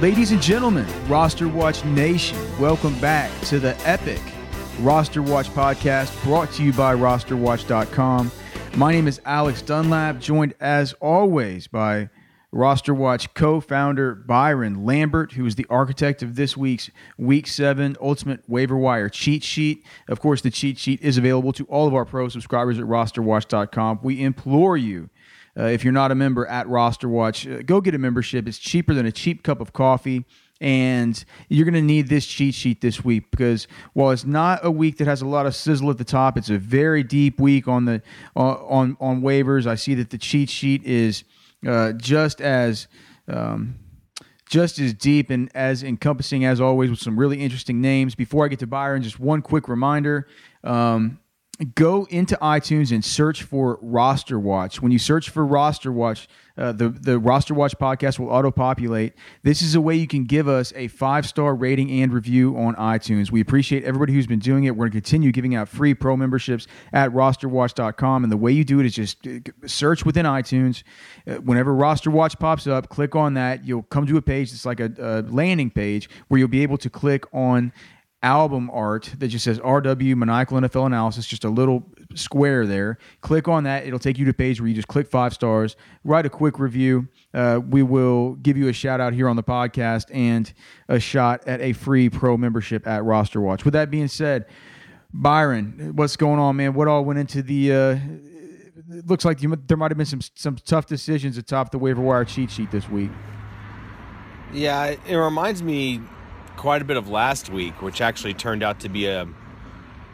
Ladies and gentlemen, Roster Watch Nation, welcome back to the epic Roster Watch podcast brought to you by rosterwatch.com. My name is Alex Dunlap, joined as always by Roster Watch co founder Byron Lambert, who is the architect of this week's Week 7 Ultimate Waiver Wire cheat sheet. Of course, the cheat sheet is available to all of our pro subscribers at rosterwatch.com. We implore you uh, if you're not a member at Roster Watch, uh, go get a membership. It's cheaper than a cheap cup of coffee. And you're going to need this cheat sheet this week because while it's not a week that has a lot of sizzle at the top, it's a very deep week on the uh, on on waivers. I see that the cheat sheet is uh, just as um, just as deep and as encompassing as always with some really interesting names. Before I get to Byron, just one quick reminder. Um, go into iTunes and search for Roster Watch. When you search for Roster Watch, uh, the the Roster Watch podcast will auto populate. This is a way you can give us a five star rating and review on iTunes. We appreciate everybody who's been doing it. We're going to continue giving out free pro memberships at rosterwatch.com. And the way you do it is just uh, search within iTunes. Uh, whenever Roster Watch pops up, click on that. You'll come to a page. It's like a, a landing page where you'll be able to click on album art that just says RW Maniacal NFL Analysis, just a little square there. Click on that. It'll take you to a page where you just click five stars, write a quick review. Uh, we will give you a shout out here on the podcast and a shot at a free pro membership at Roster Watch. With that being said, Byron, what's going on, man? What all went into the. Uh, it looks like you, there might have been some some tough decisions atop the waiver wire cheat sheet this week. Yeah, it reminds me quite a bit of last week, which actually turned out to be a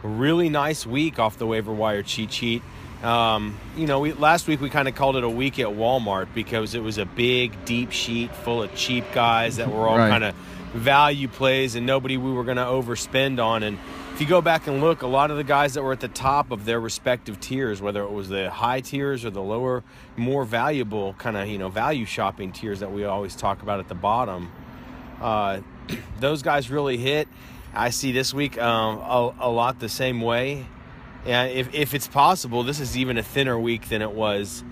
really nice week off the waiver wire cheat sheet. Um, you know, we, last week we kind of called it a week at Walmart because it was a big, deep sheet full of cheap guys that were all right. kind of value plays and nobody we were going to overspend on. And if you go back and look, a lot of the guys that were at the top of their respective tiers, whether it was the high tiers or the lower, more valuable kind of, you know, value shopping tiers that we always talk about at the bottom, uh, those guys really hit. I see this week um, a, a, lot the same way. And if, if it's possible, this is even a thinner week than it was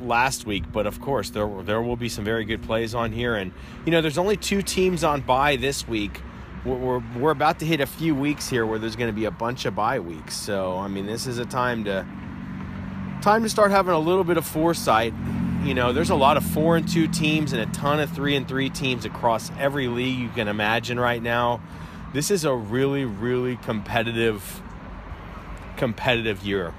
last week. But of course, there there will be some very good plays on here. And you know, there's only two teams on bye this week. We're, we're, we're about to hit a few weeks here where there's going to be a bunch of bye weeks. So I mean, this is a time to time to start having a little bit of foresight you know, there's a lot of four and two teams and a ton of three and three teams across every league you can imagine right now. This is a really, really competitive, competitive year.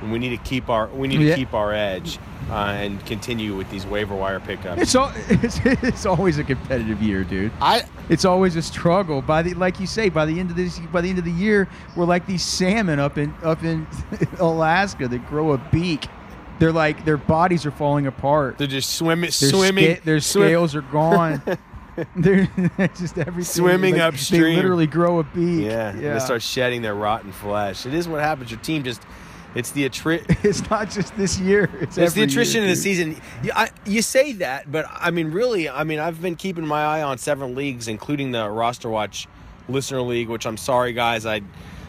And we need to keep our we need to keep our edge uh, and continue with these waiver wire pickups. It's, all, it's it's always a competitive year, dude. I it's always a struggle. By the like you say, by the end of this by the end of the year, we're like these salmon up in up in Alaska that grow a beak they're like their bodies are falling apart. They're just swimming, their swimming. Sca- their swim- scales are gone. they're just everything swimming like, upstream. They literally grow a beak. Yeah, yeah. They start shedding their rotten flesh. It is what happens. Your team just. It's the attri- It's not just this year. It's, it's the attrition year, of the season. You, I, you say that, but I mean, really, I mean, I've been keeping my eye on several leagues, including the Roster Watch Listener League, which I'm sorry, guys, I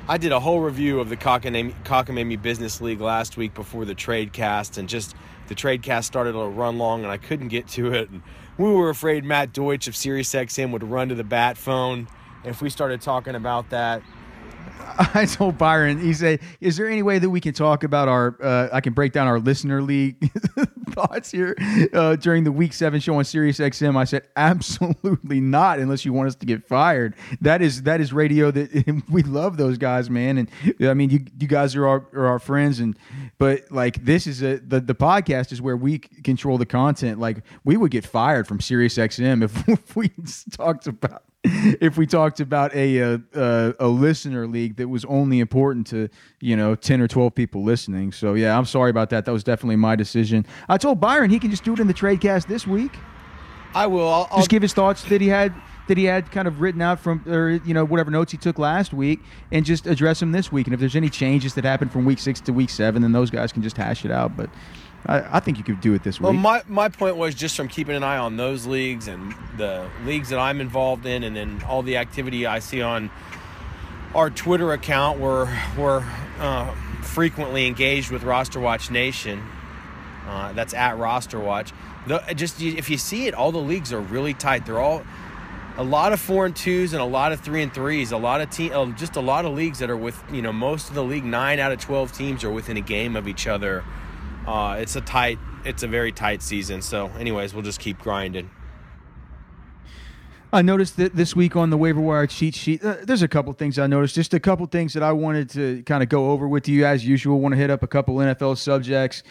I did a whole review of the Cockamamie Business League last week before the trade cast, and just the trade cast started to run long, and I couldn't get to it. And we were afraid Matt Deutsch of SiriusXM would run to the bat phone if we started talking about that. I told Byron, he said, "Is there any way that we can talk about our? Uh, I can break down our listener league thoughts here uh, during the Week Seven show on Sirius XM." I said, "Absolutely not, unless you want us to get fired. That is that is radio. That we love those guys, man. And I mean, you you guys are our are our friends, and but like this is a the the podcast is where we control the content. Like we would get fired from Sirius XM if, if we talked about." if we talked about a, a, a listener league that was only important to you know ten or twelve people listening. So yeah, I'm sorry about that. That was definitely my decision. I told Byron he can just do it in the trade cast this week. I will. I'll, I'll just give his thoughts that he had that he had kind of written out from or you know whatever notes he took last week and just address them this week. And if there's any changes that happen from week six to week seven, then those guys can just hash it out. But I, I, think you could do it this well, week. Well, my, my point was just from keeping an eye on those leagues and the leagues that I'm involved in, and then all the activity I see on our Twitter account. We're we're uh, frequently engaged with Roster Watch Nation. Uh, that's at Roster Watch. The, just if you see it, all the leagues are really tight. They're all a lot of four and twos and a lot of three and threes. A lot of team, uh, just a lot of leagues that are with you know most of the league. Nine out of twelve teams are within a game of each other uh, it's a tight, it's a very tight season. So, anyways, we'll just keep grinding. I noticed that this week on the waiver wire cheat sheet, uh, there's a couple things I noticed. Just a couple things that I wanted to kind of go over with you as usual. Want to hit up a couple NFL subjects,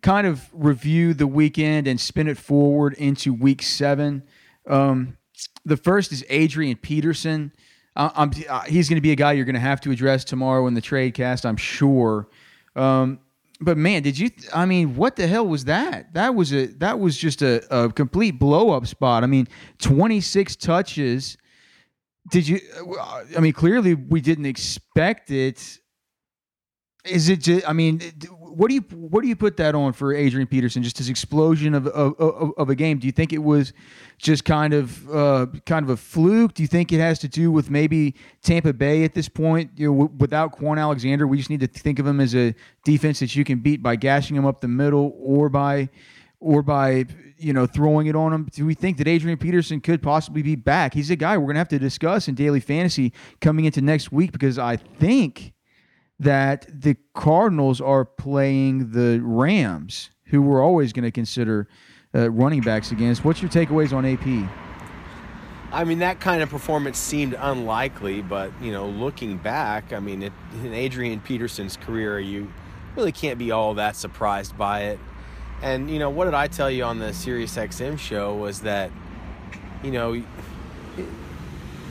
kind of review the weekend and spin it forward into week seven. Um, the first is Adrian Peterson. Uh, he's going to be a guy you're going to have to address tomorrow in the trade cast, I'm sure. Um, but man, did you? I mean, what the hell was that? That was a that was just a, a complete blow up spot. I mean, twenty six touches. Did you? I mean, clearly we didn't expect it. Is it? Just, I mean, what do you what do you put that on for Adrian Peterson? Just his explosion of of, of, of a game. Do you think it was just kind of uh, kind of a fluke? Do you think it has to do with maybe Tampa Bay at this point? You know, w- without Kwon Alexander, we just need to think of him as a defense that you can beat by gashing him up the middle or by or by you know throwing it on him. Do we think that Adrian Peterson could possibly be back? He's a guy we're gonna have to discuss in daily fantasy coming into next week because I think that the Cardinals are playing the Rams, who we're always going to consider uh, running backs against. What's your takeaways on AP? I mean, that kind of performance seemed unlikely, but you know, looking back, I mean, it, in Adrian Peterson's career, you really can't be all that surprised by it. And you know, what did I tell you on the Sirius XM show was that, you know,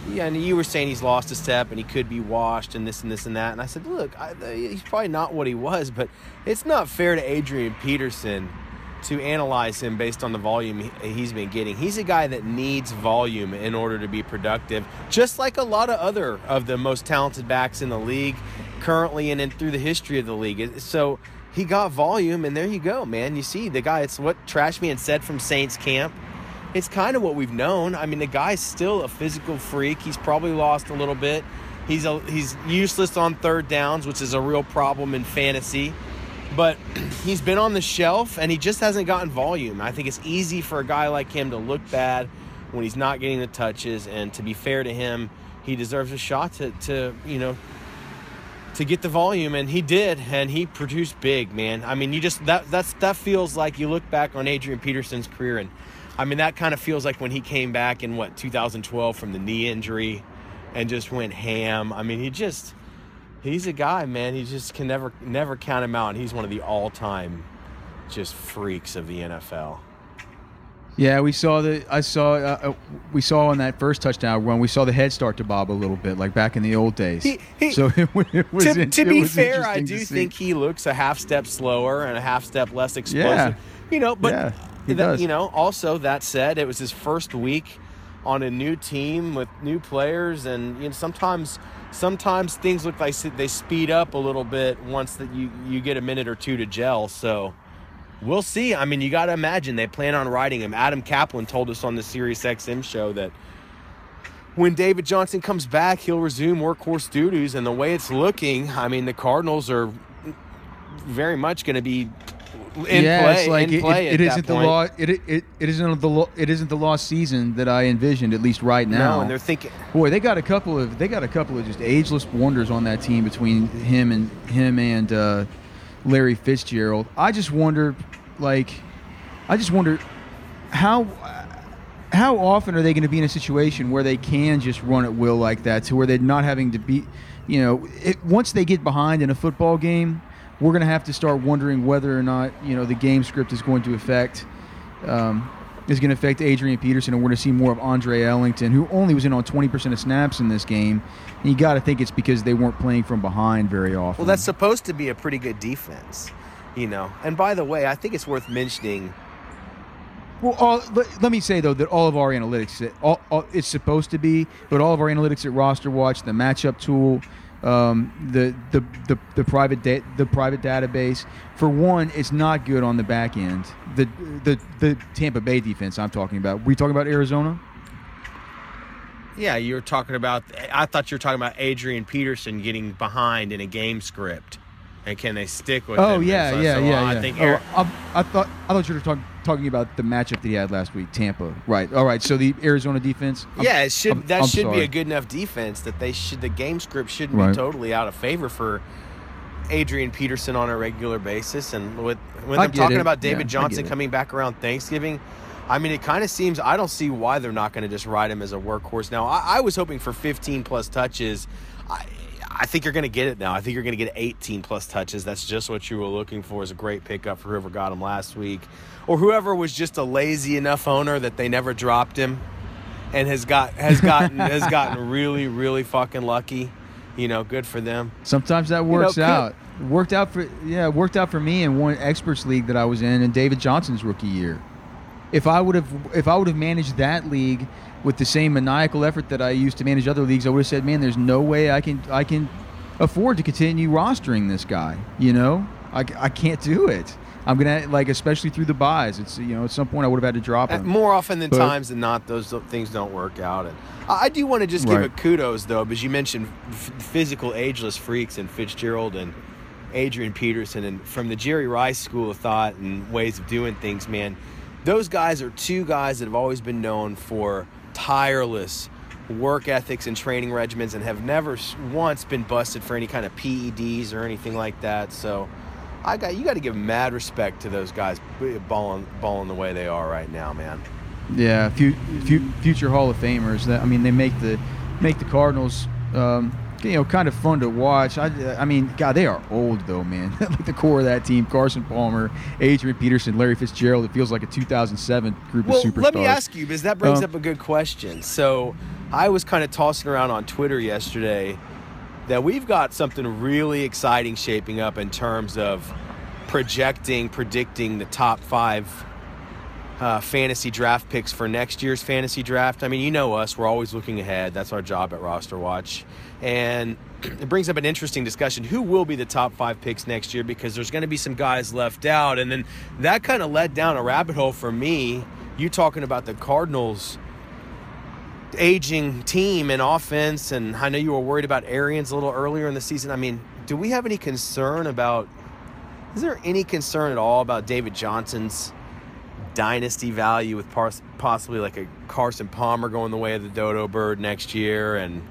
yeah, and you were saying he's lost a step and he could be washed and this and this and that. And I said, look, I, he's probably not what he was, but it's not fair to Adrian Peterson to analyze him based on the volume he's been getting. He's a guy that needs volume in order to be productive, just like a lot of other of the most talented backs in the league currently and in, through the history of the league. So he got volume, and there you go, man. You see, the guy, it's what Trashman said from Saints camp it's kind of what we've known. I mean, the guy's still a physical freak. He's probably lost a little bit. He's a, he's useless on third downs, which is a real problem in fantasy. But he's been on the shelf and he just hasn't gotten volume. I think it's easy for a guy like him to look bad when he's not getting the touches. And to be fair to him, he deserves a shot to, to you know to get the volume and he did and he produced big man i mean you just that that's that feels like you look back on adrian peterson's career and I mean, that kind of feels like when he came back in what 2012 from the knee injury, and just went ham. I mean, he just he's a guy, man. He just can never never count him out. He's one of the all time just freaks of the NFL. Yeah, we saw the I saw uh, uh, we saw on that first touchdown run we saw the head start to bob a little bit like back in the old days. He, he, so it, it was to, to be fair, I do think he looks a half step slower and a half step less explosive. Yeah. You know, but yeah. He that, does. You know, also that said, it was his first week on a new team with new players, and you know, sometimes sometimes things look like they speed up a little bit once that you you get a minute or two to gel. So we'll see. I mean, you got to imagine they plan on riding him. Adam Kaplan told us on the Sirius XM show that when David Johnson comes back, he'll resume workhorse duties. And the way it's looking, I mean, the Cardinals are very much going to be in yeah, play. it's like it, it, it isn't the law. It, it it isn't the lo- it isn't the lost season that I envisioned at least right now. No, and they're thinking. Boy, they got a couple of they got a couple of just ageless wonders on that team between him and him and uh, Larry Fitzgerald. I just wonder, like, I just wonder how how often are they going to be in a situation where they can just run at will like that, to where they're not having to be, you know, it, once they get behind in a football game, we're going to have to start wondering whether or not you know the game script is going to affect. Um, is going to affect Adrian Peterson, and we're going to see more of Andre Ellington, who only was in on 20% of snaps in this game. And you got to think it's because they weren't playing from behind very often. Well, that's supposed to be a pretty good defense, you know. And by the way, I think it's worth mentioning. Well, all, let, let me say though that all of our analytics, all, all, it's supposed to be, but all of our analytics at Roster Watch, the matchup tool, um, the, the the the private da- the private database, for one, it's not good on the back end. The the the Tampa Bay defense I'm talking about. We talking about Arizona? Yeah, you were talking about. I thought you were talking about Adrian Peterson getting behind in a game script, and can they stick with? Oh him? yeah, so- yeah, so, yeah, well, yeah. I think oh, Aaron- I, I thought I thought you were talking talking about the matchup that he had last week, Tampa. Right. All right. So the Arizona defense. I'm- yeah, it should I'm- that I'm should be a good enough defense that they should the game script shouldn't Right. be totally out of favor for Adrian Peterson on a regular basis. And with when I they're talking it. about David get Johnson coming back around Thanksgiving, I mean, it kind of seems I don't see why they're not going to just ride him as a workhorse. Now, I, I was hoping for 15 plus touches. I, I think you're going to get it now. I think you're going to get 18 plus touches. That's just what you were looking for. Is a great pickup for whoever got him last week, or whoever was just a lazy enough owner that they never dropped him, and has got has gotten has gotten really really fucking lucky. You know, good for them. Sometimes that works could- out. Worked out for yeah, worked out for me in one experts league that I was in in David Johnson's rookie year. If I would have if I would have managed that league with the same maniacal effort that I used to manage other leagues, I would have said, "Man, there's no way I can I can afford to continue rostering this guy." You know, I, I can't do it. I'm gonna like especially through the byes. It's you know at some point I would have had to drop Uh, him. More often than But- times than not, those things don't work out. And I I do want to just give Right. it kudos though, because you mentioned f- physical ageless freaks and Fitzgerald and Adrian Peterson, and from the Jerry Rice school of thought and ways of doing things, man. Those guys are two guys that have always been known for tireless work ethics and training regimens, and have never once been busted for any kind of PEDs or anything like that. So. I got you. Got to give mad respect to those guys balling, balling the way they are right now, man. Yeah, fu- fu- future Hall of Famers. That I mean, they make the make the Cardinals, um, you know, kind of fun to watch. I, I mean, God, they are old though, man. like the core of that team: Carson Palmer, Adrian Peterson, Larry Fitzgerald. It feels like a 2007 group Well, of superstars. Well, let me ask you because that brings Um, up a good question. So, I was kind of tossing around on Twitter yesterday that we've got something really exciting shaping up in terms of projecting, predicting the top five uh, fantasy draft picks for next year's fantasy draft. I mean, you know us; we're always looking ahead. That's our job at Roster Watch, and it brings up an interesting discussion: who will be the top five picks next year? Because there's going to be some guys left out, and then that kind of led down a rabbit hole for me. You talking about the Cardinals aging team and offense, and I know you were worried about Arians a little earlier in the season. I mean, do we have any concern about? Is there any concern at all about David Johnson's dynasty value with pars- possibly like a Carson Palmer going the way of the dodo bird next year and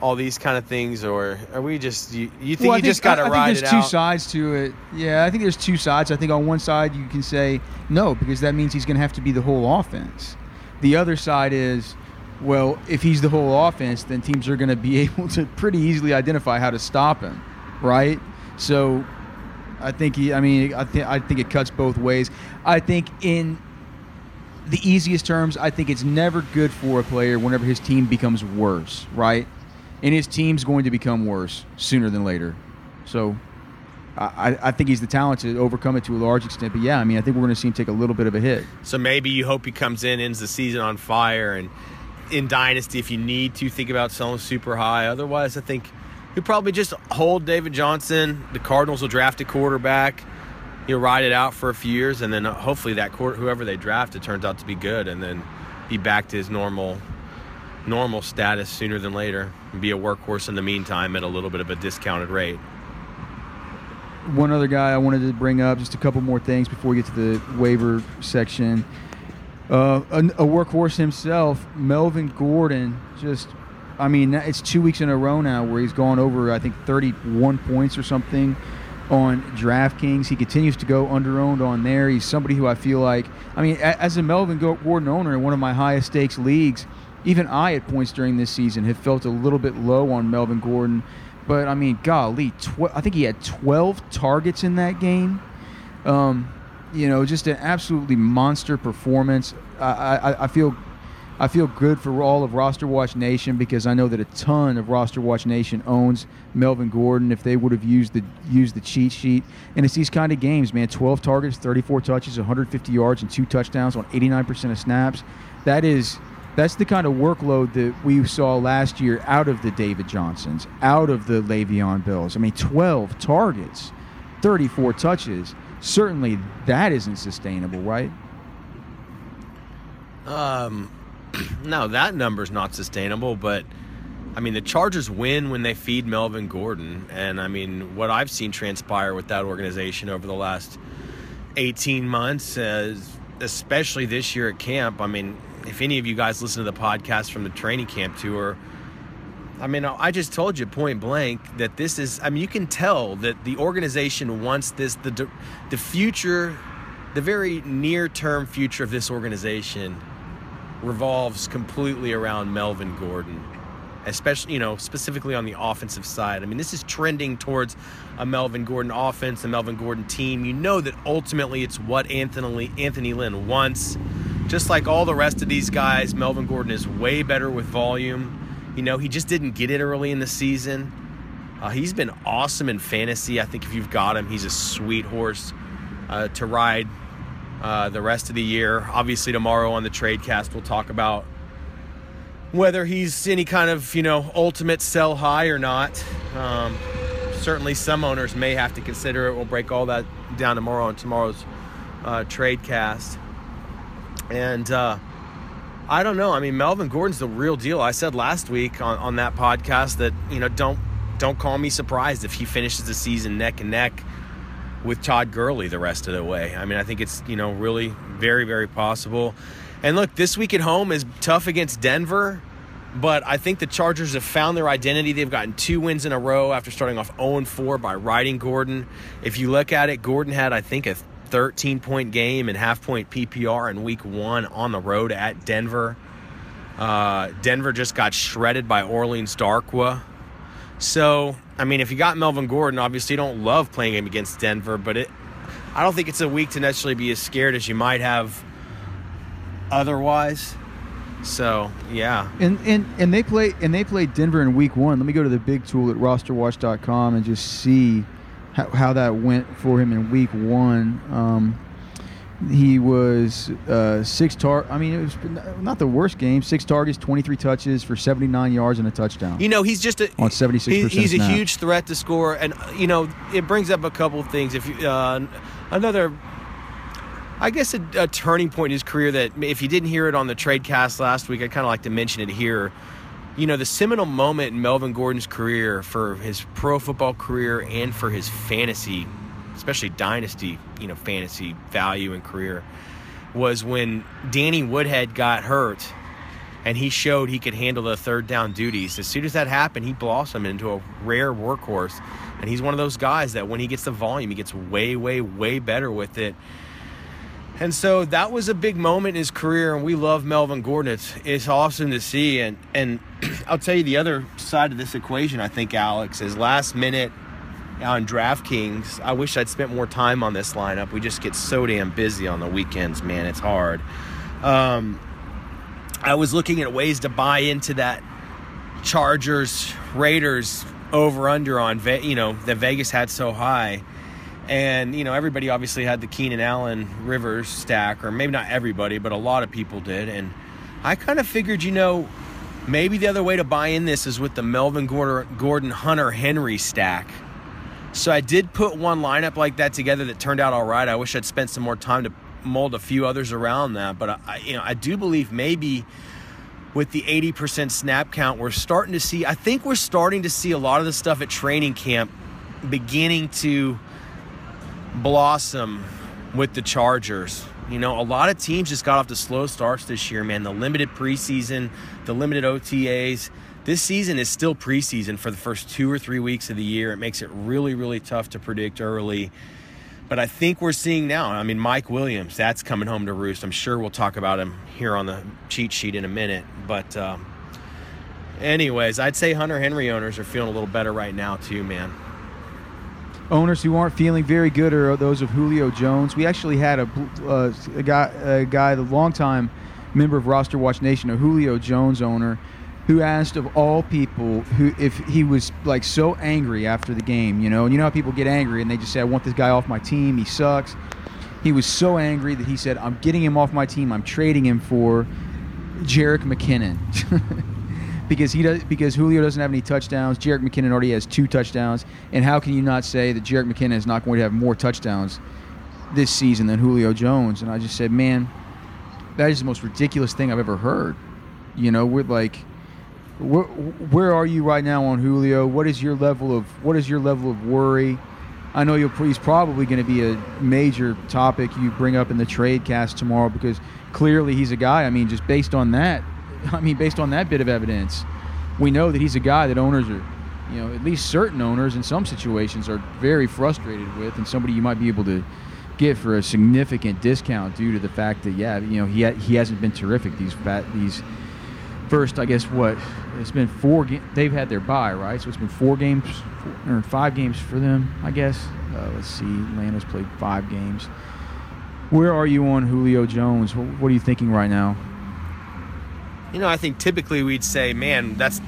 all these kind of things, or are we just you, you think Well, you just got to ride think it there's two out? sides to it. Yeah, I think there's two sides. I think on one side you can say no because that means he's going to have to be the whole offense. The other side is, well, if he's the whole offense, then teams are going to be able to pretty easily identify how to stop him, right? So, I think he. I mean, I think I think it cuts both ways. I think in the easiest terms, I think it's never good for a player whenever his team becomes worse, right? And his team's going to become worse sooner than later. So I, I think he's the talent to overcome it to a large extent. But yeah, I mean, I think we're going to see him take a little bit of a hit. So maybe you hope he comes in, ends the season on fire, and in Dynasty, if you need to, think about selling super high. Otherwise, I think you probably just hold David Johnson. The Cardinals will draft a quarterback. He'll ride it out for a few years, and then hopefully that court, whoever they draft, it turns out to be good, and then be back to his normal normal status sooner than later, and be a workhorse in the meantime at a little bit of a discounted rate. one other guy I wanted to bring up, just a couple more things before we get to the waiver section. Uh, a, a workhorse himself, Melvin Gordon, just, I mean, it's two weeks in a row now where he's gone over, I think, 31 points or something on DraftKings. He continues to go underowned on there. He's somebody who I feel like, I mean, as a Melvin Gordon owner in one of my highest stakes leagues, even I at points during this season have felt a little bit low on Melvin Gordon. But I mean, golly, tw- I think he had 12 targets in that game. Um, you know, just an absolutely monster performance. I, I, I feel I feel good for all of Roster Watch Nation because I know that a ton of Roster Watch Nation owns Melvin Gordon if they would have used the used the cheat sheet. And it's these kind of games, man. 12 targets, 34 touches, 150 yards, and two touchdowns on 89% of snaps. That is that's the kind of workload that we saw last year out of the David Johnsons, out of the Le'Veon Bells. I mean, 12 targets, 34 touches. Certainly, that isn't sustainable, right? Um, no, that number's not sustainable, but I mean, the Chargers win when they feed Melvin Gordon. And I mean, what I've seen transpire with that organization over the last 18 months, uh, especially this year at camp, I mean, if any of you guys listen to the podcast from the training camp tour, I mean, I just told you point blank that this is, I mean, you can tell that the organization wants this, the, the future, the very near term future of this organization revolves completely around Melvin Gordon, especially, you know, specifically on the offensive side. I mean, this is trending towards a Melvin Gordon offense, a Melvin Gordon team. You know that ultimately it's what Anthony, Anthony Lynn wants. Just like all the rest of these guys, Melvin Gordon is way better with volume. You know, he just didn't get it early in the season. Uh, he's been awesome in fantasy. I think if you've got him, he's a sweet horse uh, to ride uh, the rest of the year. Obviously, tomorrow on the trade cast, we'll talk about whether he's any kind of you know ultimate sell high or not. Um, certainly, some owners may have to consider it. We'll break all that down tomorrow on tomorrow's uh, trade cast. And uh, I don't know. I mean, Melvin Gordon's the real deal. I said last week on, on that podcast that you know don't don't call me surprised if he finishes the season neck and neck with Todd Gurley the rest of the way. I mean, I think it's, you know, really very, very possible. And look, this week at home is tough against Denver, but I think the Chargers have found their identity. They've gotten two wins in a row after starting off 0 4 by riding Gordon. If you look at it, Gordon had, I think, a 13 point game and half point PPR in week one on the road at Denver. Uh, Denver just got shredded by Orleans Darkwa. So, I mean, if you got Melvin Gordon, obviously you don't love playing him against Denver, but it, I don't think it's a week to necessarily be as scared as you might have otherwise. So yeah, and and and they play and they play Denver in Week One. Let me go to the big tool at RosterWatch.com and just see how, how that went for him in Week One. Um, he was uh, six tar. I mean, it was not the worst game. Six targets, twenty three touches for seventy nine yards and a touchdown. You know, he's just a, on seventy six percent. He's a huge threat to score, and you know, it brings up a couple of things. If you, uh, another, I guess a, a, turning point in his career that if you didn't hear it on the trade cast last week, I kind of like to mention it here. You know, the seminal moment in Melvin Gordon's career for his pro football career and for his fantasy especially dynasty, you know, fantasy value and career, was when Danny Woodhead got hurt and he showed he could handle the third down duties. As soon as that happened, he blossomed into a rare workhorse. And he's one of those guys that when he gets the volume, he gets way, way, way better with it. And so that was a big moment in his career, and we love Melvin Gordon. It's, it's awesome to see. And, and I'll tell you the other side of this equation, I think, Alex, is last minute on DraftKings. I wish I'd spent more time on this lineup. We just get so damn busy on the weekends, man. It's hard. Um, I was looking at ways to buy into that Chargers Raiders over under on you know that Vegas had so high. And you know everybody obviously had the Keenan Allen Rivers stack, or maybe not everybody, but a lot of people did. And I kind of figured, you know, maybe the other way to buy in this is with the Melvin Gordon Hunter Henry stack. So I did put one lineup like that together that turned out all right. I wish I'd spent some more time to mold a few others around that, but I, you know, I do believe maybe with the 80% snap count, we're starting to see. I think we're starting to see a lot of the stuff at training camp beginning to blossom with the Chargers. You know, a lot of teams just got off to slow starts this year, man. The limited preseason, the limited OTAs. This season is still preseason for the first two or three weeks of the year. It makes it really, really tough to predict early. But I think we're seeing now. I mean, Mike Williams, that's coming home to roost. I'm sure we'll talk about him here on the cheat sheet in a minute. But, um, anyways, I'd say Hunter Henry owners are feeling a little better right now, too, man owners who aren't feeling very good are those of Julio Jones. We actually had a, uh, a guy, a guy, the longtime member of Roster Watch Nation, a Julio Jones owner, who asked of all people who if he was like so angry after the game, you know, and you know how people get angry and they just say, "I want this guy off my team. He sucks." He was so angry that he said, "I'm getting him off my team. I'm trading him for Jerick McKinnon." because he does because Julio doesn't have any touchdowns. Jerick McKinnon already has two touchdowns, and how can you not say that Jerick McKinnon is not going to have more touchdowns this season than Julio Jones? And I just said, man, that is the most ridiculous thing I've ever heard. You know, we're like, where, where are you right now on Julio? What is your level of what is your level of worry? I know you'll, he's probably going to be a major topic you bring up in the trade cast tomorrow because clearly he's a guy. I mean, just based on that, I mean, based on that bit of evidence, we know that he's a guy that owners are, you know, at least certain owners in some situations are very frustrated with, and somebody you might be able to get for a significant discount due to the fact that yeah, you know, he ha- he hasn't been terrific these these first, I guess what it's been four. Ga- they've had their bye, right? So it's been four games four, or five games for them, I guess. Uh, let's see, Atlanta's played five games. Where are you on Julio Jones? What are you thinking right now? you know, I think typically we'd say, man, that's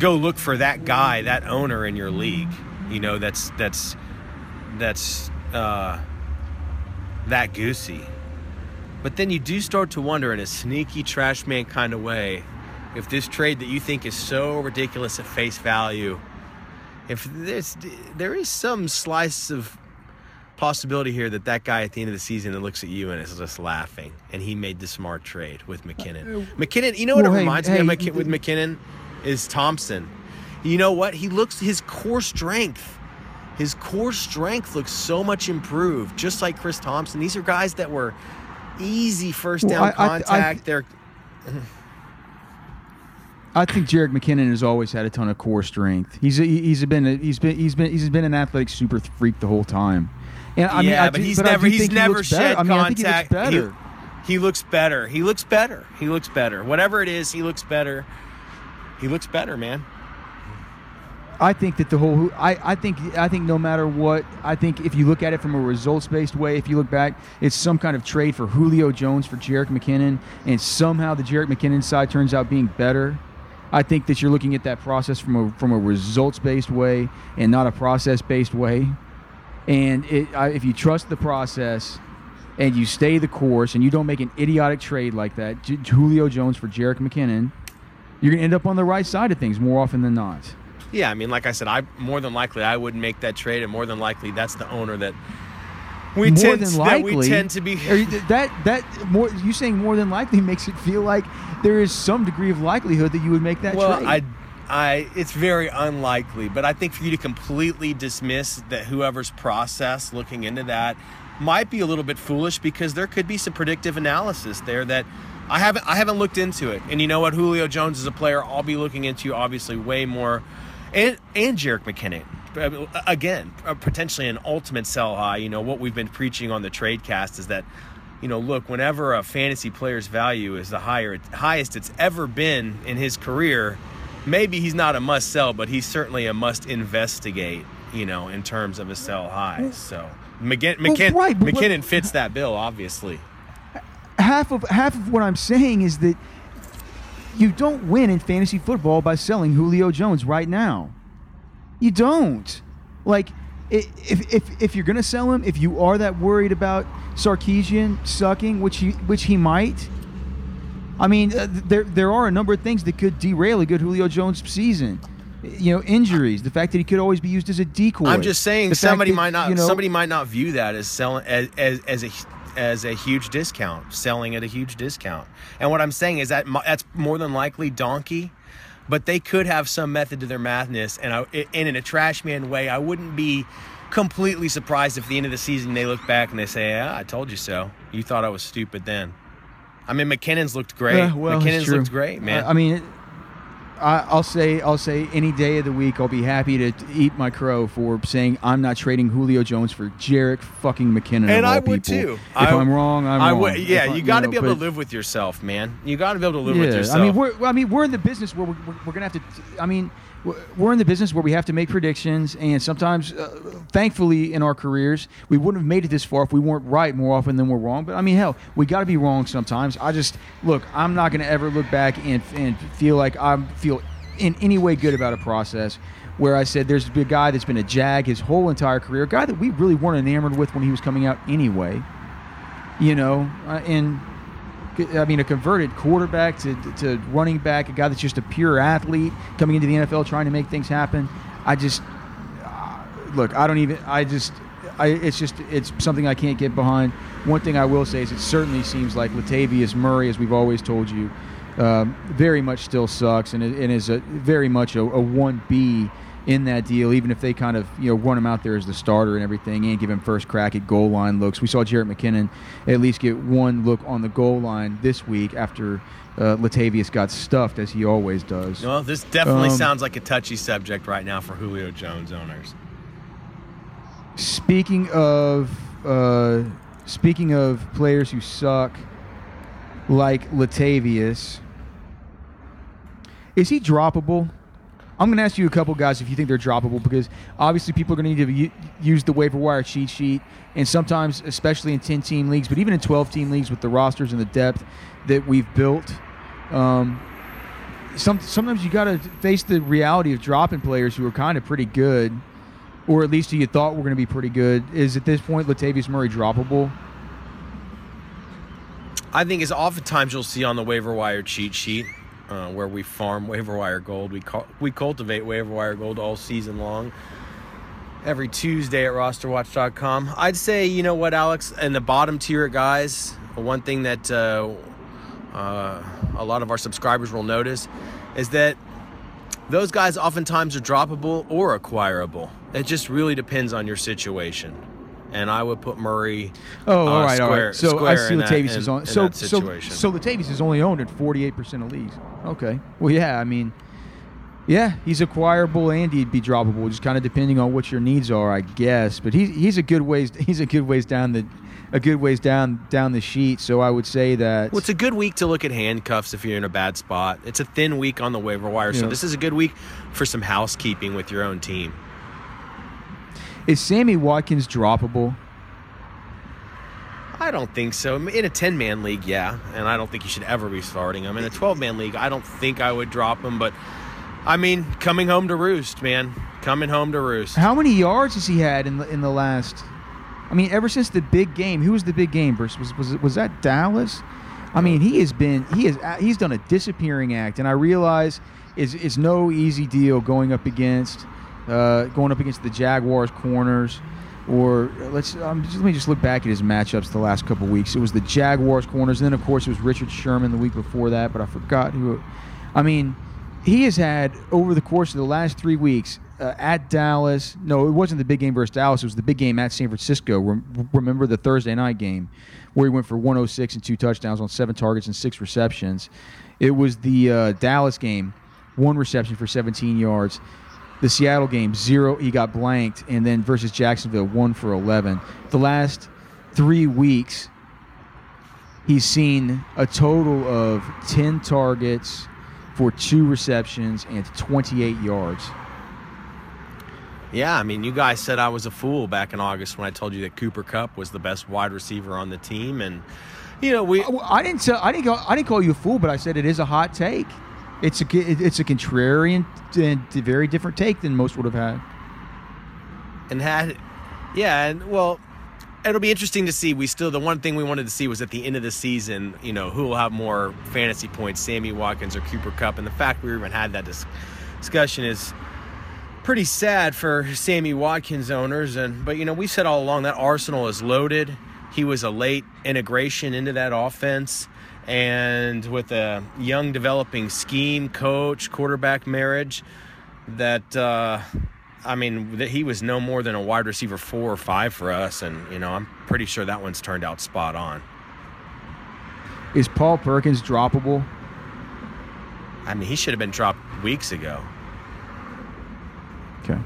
go look for that guy, that owner in your league. You know, that's that's that's uh, that goosey. But then you do start to wonder in a sneaky trash man kind of way if this trade that you think is so ridiculous at face value, if there's there is some slice of possibility here that that guy at the end of the season that looks at you and is just laughing, and he made the smart trade with McKinnon. Uh, McKinnon, you know what well, it reminds hey, me hey, of with McKinnon is Thompson. You know what? He looks his core strength. His core strength looks so much improved, just like Chris Thompson. These are guys that were easy first down well, I, contact. I, I, They're I think Jerick McKinnon has always had a ton of core strength. He's a, he's been a, he's been he's been he's been an athletic super freak the whole time. And I yeah, mean, but do, he's but never he's never he shed I mean, contact. I he, he, looks better. He looks better. He looks better. Whatever it is, he looks better. He looks better, man. I think that the whole I, I think I think no matter what I think if you look at it from a results based way if you look back it's some kind of trade for Julio Jones for Jerick McKinnon and somehow the Jerick McKinnon side turns out being better I think that you're looking at that process from a from a results based way and not a process based way and it, I, if you trust the process and you stay the course and you don't make an idiotic trade like that, J- Julio Jones for Jerick McKinnon, you're to end up on the right side of things more often than not. Yeah, I mean, like I said, I more than likely I wouldn't make that trade, and more than likely that's the owner that we more tend than likely, we tend to be that that more you saying more than likely makes it feel like there is some degree of likelihood that you would make that well, trade. I I it's very unlikely, but I think for you to completely dismiss that whoever's process looking into that might be a little bit foolish because there could be some predictive analysis there that I haven't I haven't looked into it. And you know what, Julio Jones is a player I'll be looking into obviously way more and and Jerick McKinnon again, potentially an ultimate sell high. You know what we've been preaching on the trade cast is that you know, look, whenever a fantasy player's value is the higher highest it's ever been in his career, maybe he's not a must sell, but he's certainly a must investigate. You know, in terms of a sell high. So McKin- McKin- well, right, McKinnon fits that bill, obviously. Half of half of what I'm saying is that you don't win in fantasy football by selling Julio Jones right now. You don't. Like if if if you're gonna sell him, if you are that worried about Sarkisian sucking, which he which he might, I mean, uh, there there are a number of things that could derail a good Julio Jones season. You know, injuries, the fact that he could always be used as a decoy. I'm just saying, somebody that, might not you know, somebody might not view that as selling as, as, as a as a huge discount, selling at a huge discount. And what I'm saying is that that's more than likely donkey, but they could have some method to their madness. And I, and in a trash man way, I wouldn't be completely surprised if at the end of the season they look back and they say, "Yeah, I told you so. You thought I was stupid then." I mean, McKinnon's looked great. Yeah, well, McKinnon's looked great, man. I, I mean, I, I'll say I'll say any day of the week I'll be happy to eat my crow for saying I'm not trading Julio Jones for Jerick fucking McKinnon. and I would people. too. If I, am wrong, I'm I wrong. would- yeah, I- you got to know, be able but- to live with yourself, man. You got to be able to live with yourself. I mean, we're I mean, we're in the business where we're, we're, we're gonna have to. I mean, we're- in the business where we have to make predictions, and sometimes, uh, thankfully, in our careers, we wouldn't have made it this far if we weren't right more often than we're wrong. But I mean, hell, we got to be wrong sometimes. I just look. I'm not gonna ever look back and and feel like I feel in any way good about a process. Where I said there's a guy that's been a jag his whole entire career, a guy that we really weren't enamored with when he was coming out anyway. You know, uh, and I mean, a converted quarterback to, to running back, a guy that's just a pure athlete coming into the NFL trying to make things happen. I just uh, look. I don't even. I just. I, it's just it's something I can't get behind. One thing I will say is it certainly seems like Latavius Murray, as we've always told you, um, very much still sucks and, and is a, very much a, a one B in that deal. Even if they kind of you know run him out there as the starter and everything, and give him first crack at goal line looks. We saw Jerick McKinnon at least get one look on the goal line this week after uh, Latavius got stuffed as he always does. well, this definitely Um, sounds like a touchy subject right now for Julio Jones owners. Speaking of uh, speaking of players who suck, like Latavius, is he droppable? I'm going to ask you a couple guys if you think they're droppable because obviously people are going to need to use the waiver wire cheat sheet, and sometimes, especially in 10 team leagues, but even in 12 team leagues with the rosters and the depth that we've built. Um, some, sometimes you got to face the reality of dropping players who are kind of pretty good, or at least who you thought were going to be pretty good. Is at this point Latavius Murray droppable? I think is oftentimes you'll see on the waiver wire cheat sheet uh, where we farm waiver wire gold. We cul- we cultivate waiver wire gold all season long. Every Tuesday at rosterwatch.com. I'd say, you know what, Alex, and the bottom tier guys, one thing that uh, uh, a lot of our subscribers will notice is that those guys oftentimes are droppable or acquirable. It just really depends on your situation. And I would put Murray. Oh, uh, all right, square- right. So I see Latavius is on. So so so Latavius is only owned in 48% of leagues. Okay. Well, yeah. I mean, yeah, he's acquirable and he'd be droppable, just kind of depending on what your needs are, I guess. But he's he's a good ways he's a good ways down the a good ways down down the sheet. So I would say that. Well, it's a good week to look at handcuffs if you're in a bad spot. It's a thin week on the waiver wire, so this is a good week for some housekeeping with your own team. Is Sammy Watkins droppable? I don't think so. In a 10 man league, yeah, and I don't think you should ever be starting him. In a 12 man league, I don't think I would drop him, but I mean, coming home to roost, man. Coming home to roost. How many yards has he had in the in the last? I mean, ever since the big game. Who was the big game? Bruce? Was was was that Dallas? I mean, he has been he has he's done a disappearing act, and I realize it's it's no easy deal going up against uh, going up against the Jaguars corners. Or let's um, just, let me just look back at his matchups the last couple weeks. It was the Jaguars corners, and then of course it was Richard Sherman the week before that. But I forgot who. I mean, he has had over the course of the last three weeks uh, at Dallas. No, it wasn't the big game versus Dallas. It was the big game at San Francisco. Rem- remember the Thursday night game where he went for 106 and two touchdowns on seven targets and six receptions. It was the uh, Dallas game, one reception for 17 yards. The Seattle game, zero. He got blanked, and then versus Jacksonville, one for 11. The last three weeks, he's seen a total of 10 targets for two receptions and 28 yards. Yeah, I mean, you guys said I was a fool back in August when I told you that Cooper Kupp was the best wide receiver on the team, and you know we. Well, I didn't tell, I didn't go, I didn't call you a fool, but I said it is a hot take. It's a it's a contrarian uh, and very different take than most would have had. and had yeah and well it'll be interesting to see. We still the one thing we wanted to see was at the end of the season you know who will have more fantasy points sammy watkins or cooper kupp and the fact we even had that dis- discussion is pretty sad for sammy watkins owners. And but you know we said all along that arsenal is loaded. He was a late integration into that offense and with a young developing scheme coach quarterback marriage that uh, I mean, that he was no more than a wide receiver four or five for us, and you know, I'm pretty sure that one's turned out spot on. Is Paul Perkins droppable? I mean, he should have been dropped weeks ago. Okay.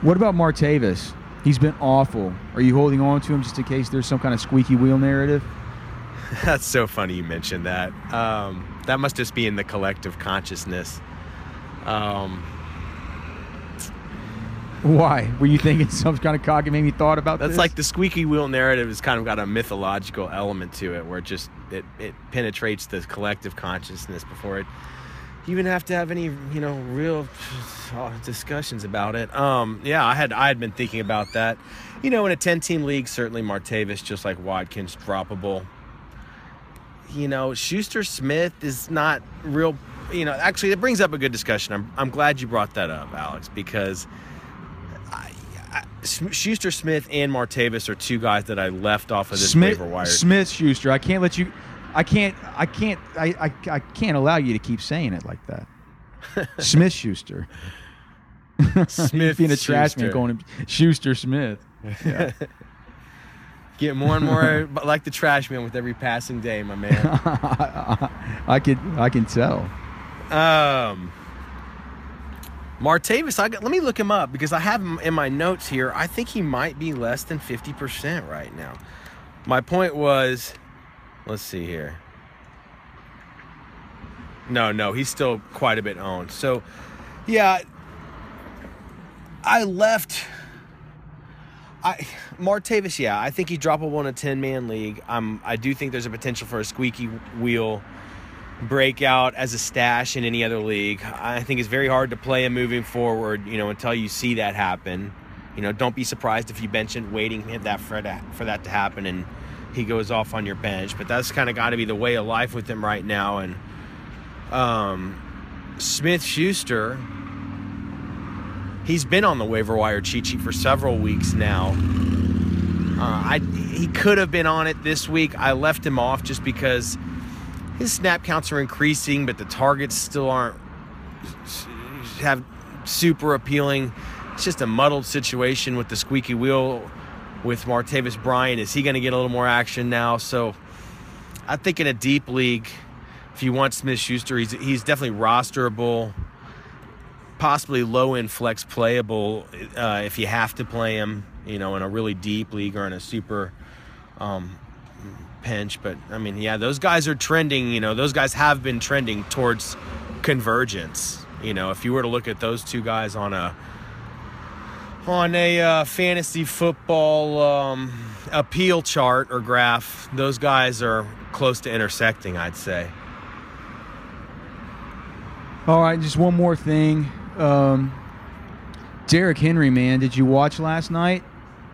What about Martavis? He's been awful. Are you holding on to him just in case there's some kind of squeaky wheel narrative? That's so funny you mentioned that. Um, that must just be in the collective consciousness. Um, Why? Were you thinking some kind of cockamamie thought about that? that's this? like the squeaky wheel narrative has kind of got a mythological element to it, where it just it, it penetrates the collective consciousness before it you even have to have any you know real uh, discussions about it. Um, yeah, I had I had been thinking about that. You know, in a ten team league, certainly Martavis, just like Watkins, droppable. You know, Schuster Smith is not real. You know, actually, it brings up a good discussion. I'm I'm glad you brought that up, Alex, because. I, I, Schuster Smith and Martavis are two guys that I left off of this Smith, waiver wire. Smith Schuster. I can't let you. I can't. I can't. I, I, I can't allow you to keep saying it like that. Smith Schuster. Smith being a trash man, going to Schuster Smith. Yeah. Get more and more like the trash man with every passing day, my man. I could. I can tell. Um, Martavis, I got, let me look him up because I have him in my notes here. I think he might be less than 50% right now. My point was, let's see here. No, no, he's still quite a bit owned. So, yeah, I left. I Martavis, yeah, I think he droppable in a 10 man league. Um, I do think there's a potential for a squeaky wheel breakout as a stash in any other league. I think it's very hard to play him moving forward, you know, until you see that happen. You know, don't be surprised if you bench him waiting that for that for that to happen and he goes off on your bench. But that's kind of got to be the way of life with him right now. And um, Smith Schuster, he's been on the waiver wire cheat sheet for several weeks now. Uh, I he could have been on it this week. I left him off just because his snap counts are increasing, but the targets still aren't have super appealing. It's just a muddled situation with the squeaky wheel with Martavis Bryant. Is he going to get a little more action now? So I think in a deep league, if you want Smith Schuster, he's he's definitely rosterable, possibly low end flex playable uh, if you have to play him. You know, in a really deep league or in a super um, pinch. But I mean, yeah, those guys are trending. You know, those guys have been trending towards convergence. You know, if you were to look at those two guys on a on a uh, fantasy football um, appeal chart or graph, those guys are close to intersecting. I'd say. All right, just one more thing. Um, Derrick Henry, man, did you watch last night?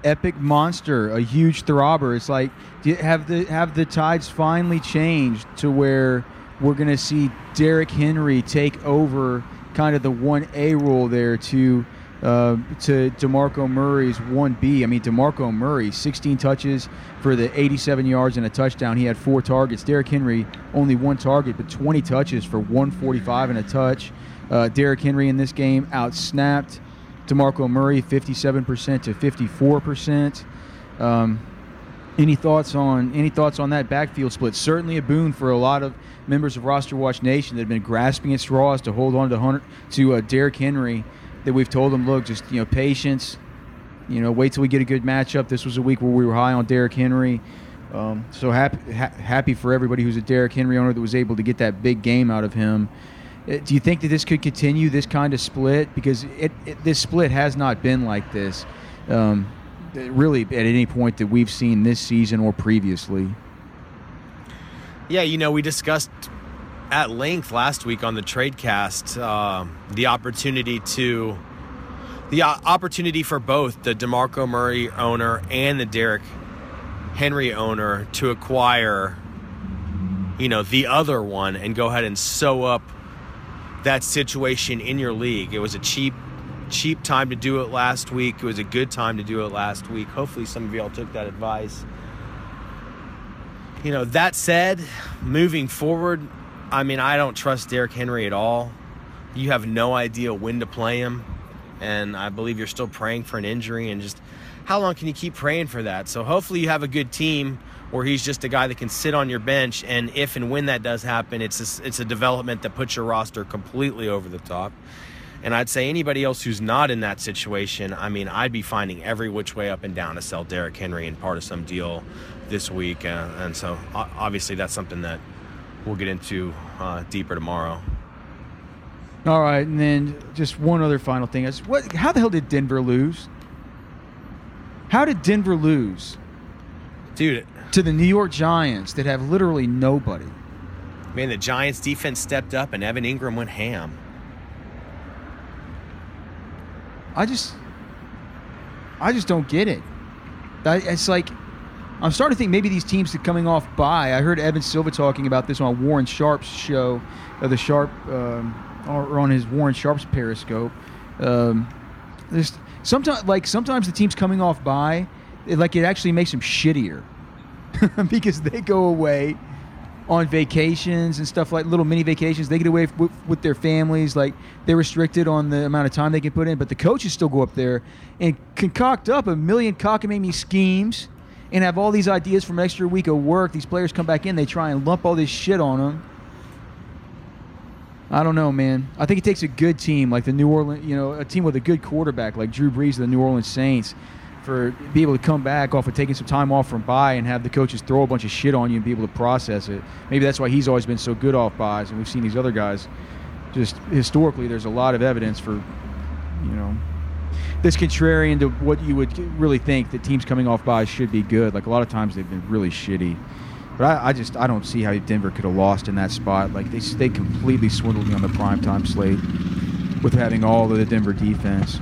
Epic monster, a huge throbber. It's like have the have the tides finally changed to where we're gonna see Derrick Henry take over kind of the one A role there to uh, to Demarco Murray's one B. I mean Demarco Murray, 16 touches for the 87 yards and a touchdown. He had four targets. Derrick Henry only one target, but 20 touches for 145 and a touch. Uh, Derrick Henry in this game outsnapped DeMarco Murray 57% to 54%. Um, any thoughts on any thoughts on that backfield split? Certainly a boon for a lot of members of Roster Watch Nation that have been grasping at straws to hold on to Hunter, to uh, Derrick Henry. That we've told them, look, just you know, patience. You know, wait till we get a good matchup. This was a week where we were high on Derrick Henry. Um, so happy ha- happy for everybody who's a Derrick Henry owner that was able to get that big game out of him. Uh, Do you think that this could continue this kind of split? Because it, it this split has not been like this, um, really at any point that we've seen this season or previously. Yeah, you know, we discussed at length last week on the Tradecast uh, the opportunity to the o- opportunity for both the Demarco Murray owner and the Derrick Henry owner to acquire, you know, the other one and go ahead and sew up that situation in your league. It was a cheap cheap time to do it last week. It was a good time to do it last week. Hopefully some of y'all took that advice. You know, that said, moving forward, I mean, I don't trust Derrick Henry at all. You have no idea when to play him. and I believe you're still praying for an injury. And just how long can you keep praying for that? So hopefully you have a good team where he's just a guy that can sit on your bench, and if and when that does happen, it's a, it's a development that puts your roster completely over the top. And I'd say anybody else who's not in that situation, I mean, I'd be finding every which way up and down to sell Derrick Henry and part of some deal this week. Uh, and so obviously that's something that we'll get into uh, deeper tomorrow. All right, and then just one other final thing is what? How the hell did Denver lose? How did Denver lose, dude? To the New York Giants that have literally nobody. Man, the Giants defense stepped up and Evan Engram went ham. I just, I just don't get it. It's like I'm starting to think maybe these teams are coming off bye. I heard Evan Silva talking about this on Warren Sharp's show, uh, the Sharp, um, or on his Warren Sharp's Periscope. Um, sometimes like sometimes the teams coming off bye, it, like it actually makes them shittier because they go away on vacations and stuff like little mini vacations. They get away with, with, their families. Like they're restricted on the amount of time they can put in, but the coaches still go up there and concoct up a million cockamamie schemes and have all these ideas from an extra week of work. These players come back in, they try and lump all this shit on them. I don't know, man. I think it takes a good team like the New Orleans, you know, a team with a good quarterback like Drew Brees of the New Orleans Saints for be able to come back off of taking some time off from bye and have the coaches throw a bunch of shit on you and be able to process it. Maybe that's why he's always been so good off byes, and we've seen these other guys. Just historically, there's a lot of evidence for, you know, this contrarian to what you would really think that teams coming off byes should be good. Like a lot of times they've been really shitty. But I, I just I don't see how Denver could have lost in that spot. Like they they completely swindled me on the primetime slate with having all of the Denver defense.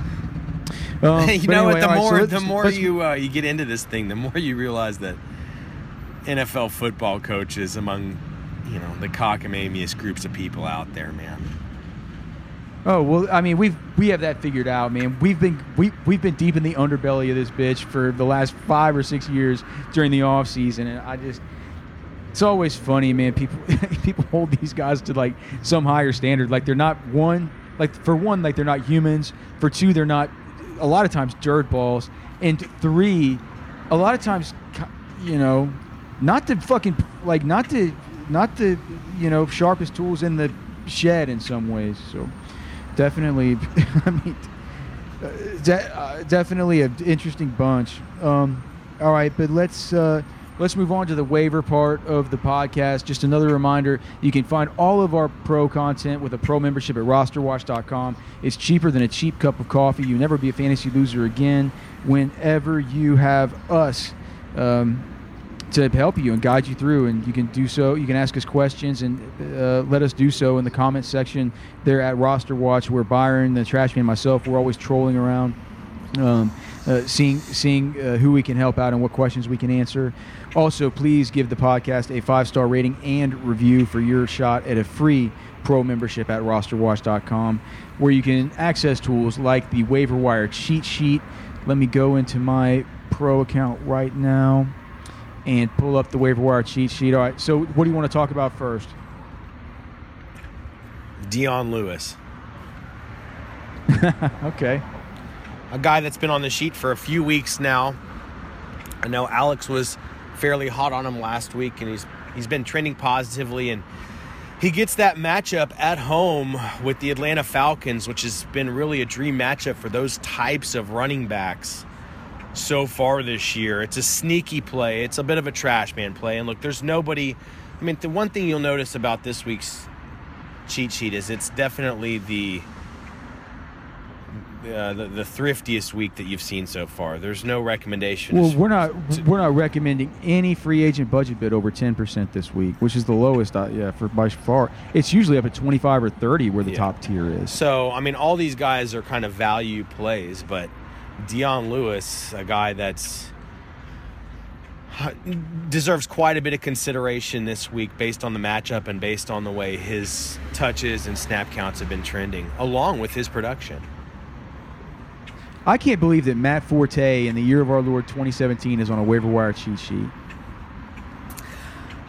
Um, you know anyway, what? The more right, so the more you uh, you get into this thing, the more you realize that NFL football coaches among you know the cockamamiest groups of people out there, man. Oh well, I mean we've we have that figured out, man. We've been we we've been deep in the underbelly of this bitch for the last five or six years during the off season, and I just it's always funny, man. People people hold these guys to like some higher standard, like they're not one, like for one, like they're not humans. For two, they're not a lot of times dirt balls, and three, a lot of times, you know, not the fucking like not the not the you know sharpest tools in the shed in some ways. So definitely, I mean, uh, de- uh, definitely an interesting bunch. Um, all right, but let's. Uh, let's move on to the waiver part of the podcast. Just another reminder you can find all of our pro content with a pro membership at rosterwatch.com. It's cheaper than a cheap cup of coffee. You'll never be a fantasy loser again whenever you have us. Um, to help you and guide you through, and you can do so. You can ask us questions and uh, let us do so in the comments section there at Roster Watch, where Byron, the trash man, myself, we're always trolling around, um, uh, seeing seeing uh, who we can help out and what questions we can answer. Also, please give the podcast a five star rating and review for your shot at a free pro membership at rosterwatch.com, where you can access tools like the waiver wire cheat sheet. Let me go into my pro account right now and pull up the waiver wire cheat sheet. All right, so what do you want to talk about first? Dion Lewis. okay. A guy that's been on the sheet for a few weeks now. I know Alex was fairly hot on him last week, and he's he's been trending positively. And he gets that matchup at home with the Atlanta Falcons, which has been really a dream matchup for those types of running backs so far this year. It's a sneaky play. It's a bit of a trash man play. And look, there's nobody. I mean, the one thing you'll notice about this week's cheat sheet is it's definitely the uh, the, the thriftiest week that you've seen so far. There's no recommendation. Well, we're not to, we're not recommending any free agent budget bid over 10% this week, which is the lowest. Uh, yeah, for by far. It's usually up at 25 or 30 where the yeah. top tier is. So I mean, all these guys are kind of value plays, but Dion Lewis, a guy that's deserves quite a bit of consideration this week based on the matchup and based on the way his touches and snap counts have been trending, along with his production. I can't believe that Matt Forte in the year of our Lord 2017 is on a waiver wire cheat sheet.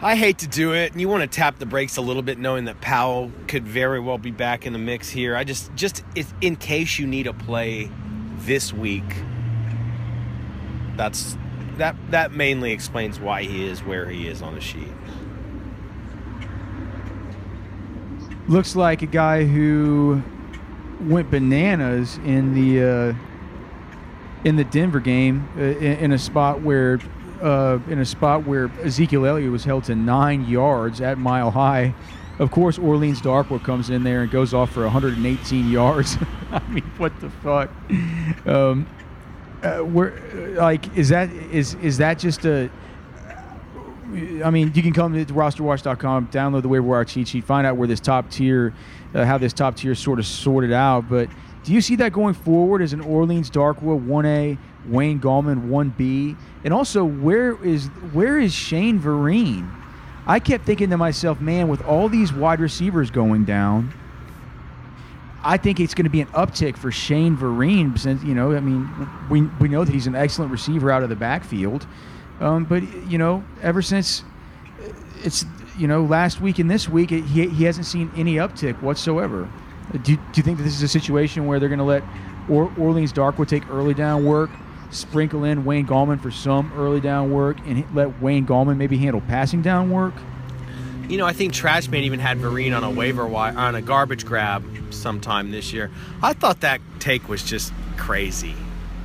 I hate to do it, and you want to tap the brakes a little bit, knowing that Powell could very well be back in the mix here. I just, just in case you need a play this week, that's that that mainly explains why he is where he is on the sheet. Looks like a guy who went bananas in the uh, in the Denver game uh, in, in, a spot where uh, in a spot where Ezekiel Elliott was held to nine yards at Mile High. Of course, Orleans Darkwa comes in there and goes off for 118 yards. I mean, what the fuck? Um, uh, where, like, is that is is that just a? I mean, you can come to rosterwatch.com, download the waiver wire cheat sheet, find out where this top tier, uh, how this top tier sort of sorted out. But do you see that going forward as an Orleans Darkwa 1A, Wayne Gallman 1B? And also, where is where is Shane Vereen? I kept thinking to myself, man, with all these wide receivers going down, I think it's going to be an uptick for Shane Vereen. Since you know, I mean, we we know that he's an excellent receiver out of the backfield, um, but you know, ever since it's you know last week and this week, he he hasn't seen any uptick whatsoever. Do, do you think that this is a situation where they're going to let or, Orleans Darkwa take early down work, sprinkle in Wayne Gallman for some early down work, and let Wayne Gallman maybe handle passing down work? You know, I think Trashman even had Vereen on a waiver wire, on a garbage grab sometime this year. I thought that take was just crazy.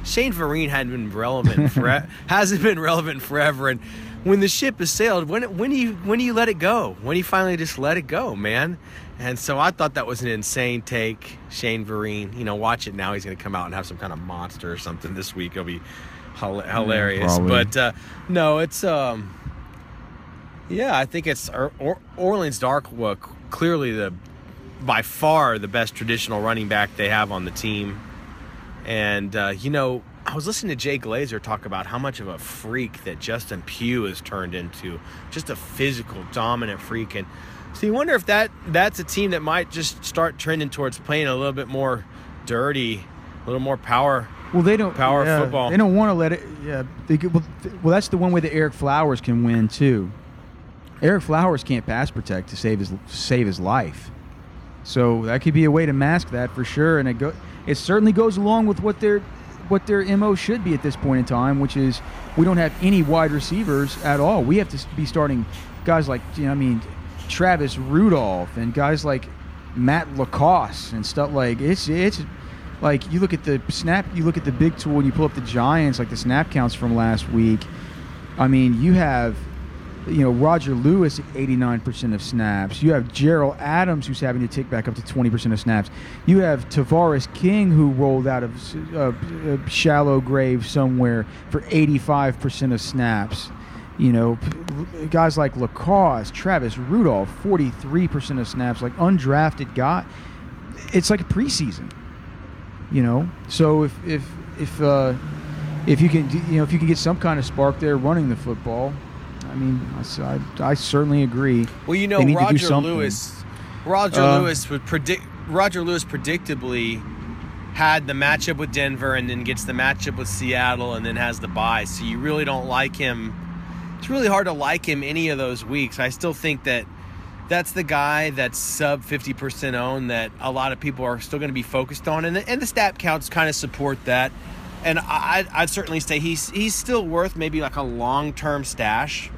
Shane Vereen hadn't been relevant for, hasn't been relevant forever, and when the ship has sailed, when when do you when do you let it go? When do you finally just let it go, man? And so I thought that was an insane take, Shane Vereen. You know, watch it now. He's going to come out and have some kind of monster or something this week. It'll be hilarious. Yeah, but uh, no, it's um, yeah, I think it's or, or, Orleans Darkwa clearly the by far the best traditional running back they have on the team. And uh, you know, I was listening to Jay Glazer talk about how much of a freak that Justin Pugh has turned into, just a physical, dominant freak. And so you wonder if that that's a team that might just start trending towards playing a little bit more dirty, a little more power. Well, they don't power yeah, football. They don't want to let it. Yeah, they, well, well, that's the one way that Ereck Flowers can win too. Ereck Flowers can't pass protect to save his save his life, so that could be a way to mask that for sure. And it go, it certainly goes along with what their what their mo should be at this point in time, which is we don't have any wide receivers at all. We have to be starting guys like you know, I mean Travis Rudolph and guys like Matt LaCosse and stuff like it's it's like you look at the snap you look at the big tool and you pull up the Giants like the snap counts from last week. I mean, you have you know Roger Lewis at 89% of snaps. You have Jerell Adams who's having to take back up to 20% of snaps. You have Tavarres King who rolled out of uh, a shallow grave somewhere for 85% of snaps. You know, guys like LaCosse, Travis Rudolph, 43% of snaps, like undrafted guy. It's like a preseason. You know, so if if if uh, if you can you know if you can get some kind of spark there running the football, I mean, I, I, certainly agree. Well, you know, Roger Lewis, Roger uh, Lewis would predict. Roger Lewis predictably had the matchup with Denver and then gets the matchup with Seattle and then has the bye. So you really don't like him it's really hard to like him any of those weeks. I still think that that's the guy that's sub 50% owned that a lot of people are still going to be focused on. And the, and the stat counts kind of support that. And I, I'd certainly say he's, he's still worth maybe like a long term stash.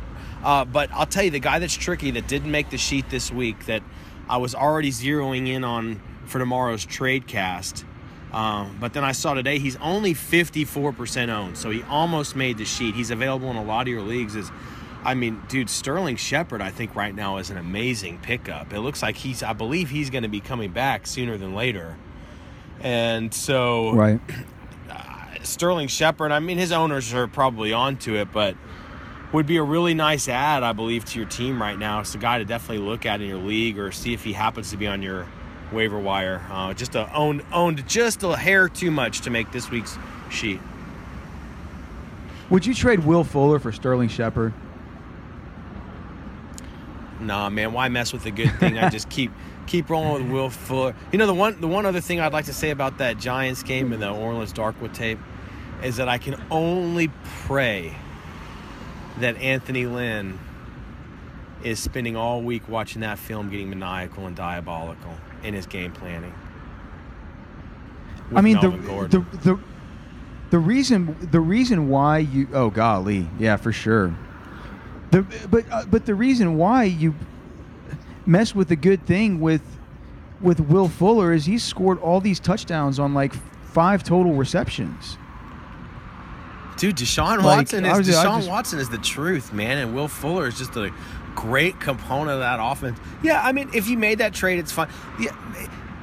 Uh, but I'll tell you, the guy that's tricky that didn't make the sheet this week that I was already zeroing in on for tomorrow's trade cast um, but then I saw today he's only 54% owned, so he almost made the sheet. He's available in a lot of your leagues. Is, I mean, dude, Sterling Shepard, I think right now is an amazing pickup. It looks like he's, I believe he's going to be coming back sooner than later, and so right. Uh, Sterling Shepard, I mean, his owners are probably onto it, but would be a really nice add, I believe, to your team right now. It's a guy to definitely look at in your league or see if he happens to be on your waiver wire. Uh, just a, owned owned just a hair too much to make this week's sheet. Would you trade Will Fuller for Sterling Shepard? Nah, man. Why mess with a good thing? I just keep keep rolling with Will Fuller. You know the one the one other thing I'd like to say about that Giants game and the Orleans Darkwa tape is that I can only pray that Anthony Lynn is spending all week watching that film, getting maniacal and diabolical in his game planning. I mean, the, Melvin the Gordon. the the reason the reason why you oh golly yeah for sure. The but uh, but the reason why you mess with the good thing with with Will Fuller is he's scored all these touchdowns on like five total receptions. Dude, Deshaun Like, Watson is was- Deshaun just- Watson is the truth, man, and Will Fuller is just a great component of that offense. Yeah, I mean, if you made that trade, it's fine. Yeah,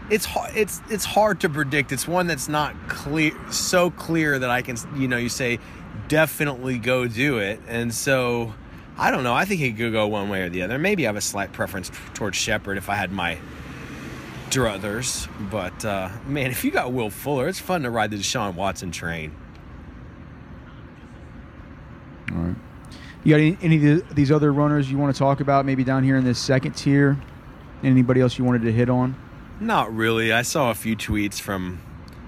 it's. It's it's hard to predict. It's one that's not clear, so clear that I can, you know, you say definitely go do it, and so I don't know. I think he could go one way or the other. Maybe I have a slight preference towards Shepard if I had my druthers, but uh, man, if you got Will Fuller, it's fun to ride the Deshaun Watson train. All right. You got any, any of the- these other runners you want to talk about? Maybe down here in this second tier. Anybody else you wanted to hit on? Not really. I saw a few tweets from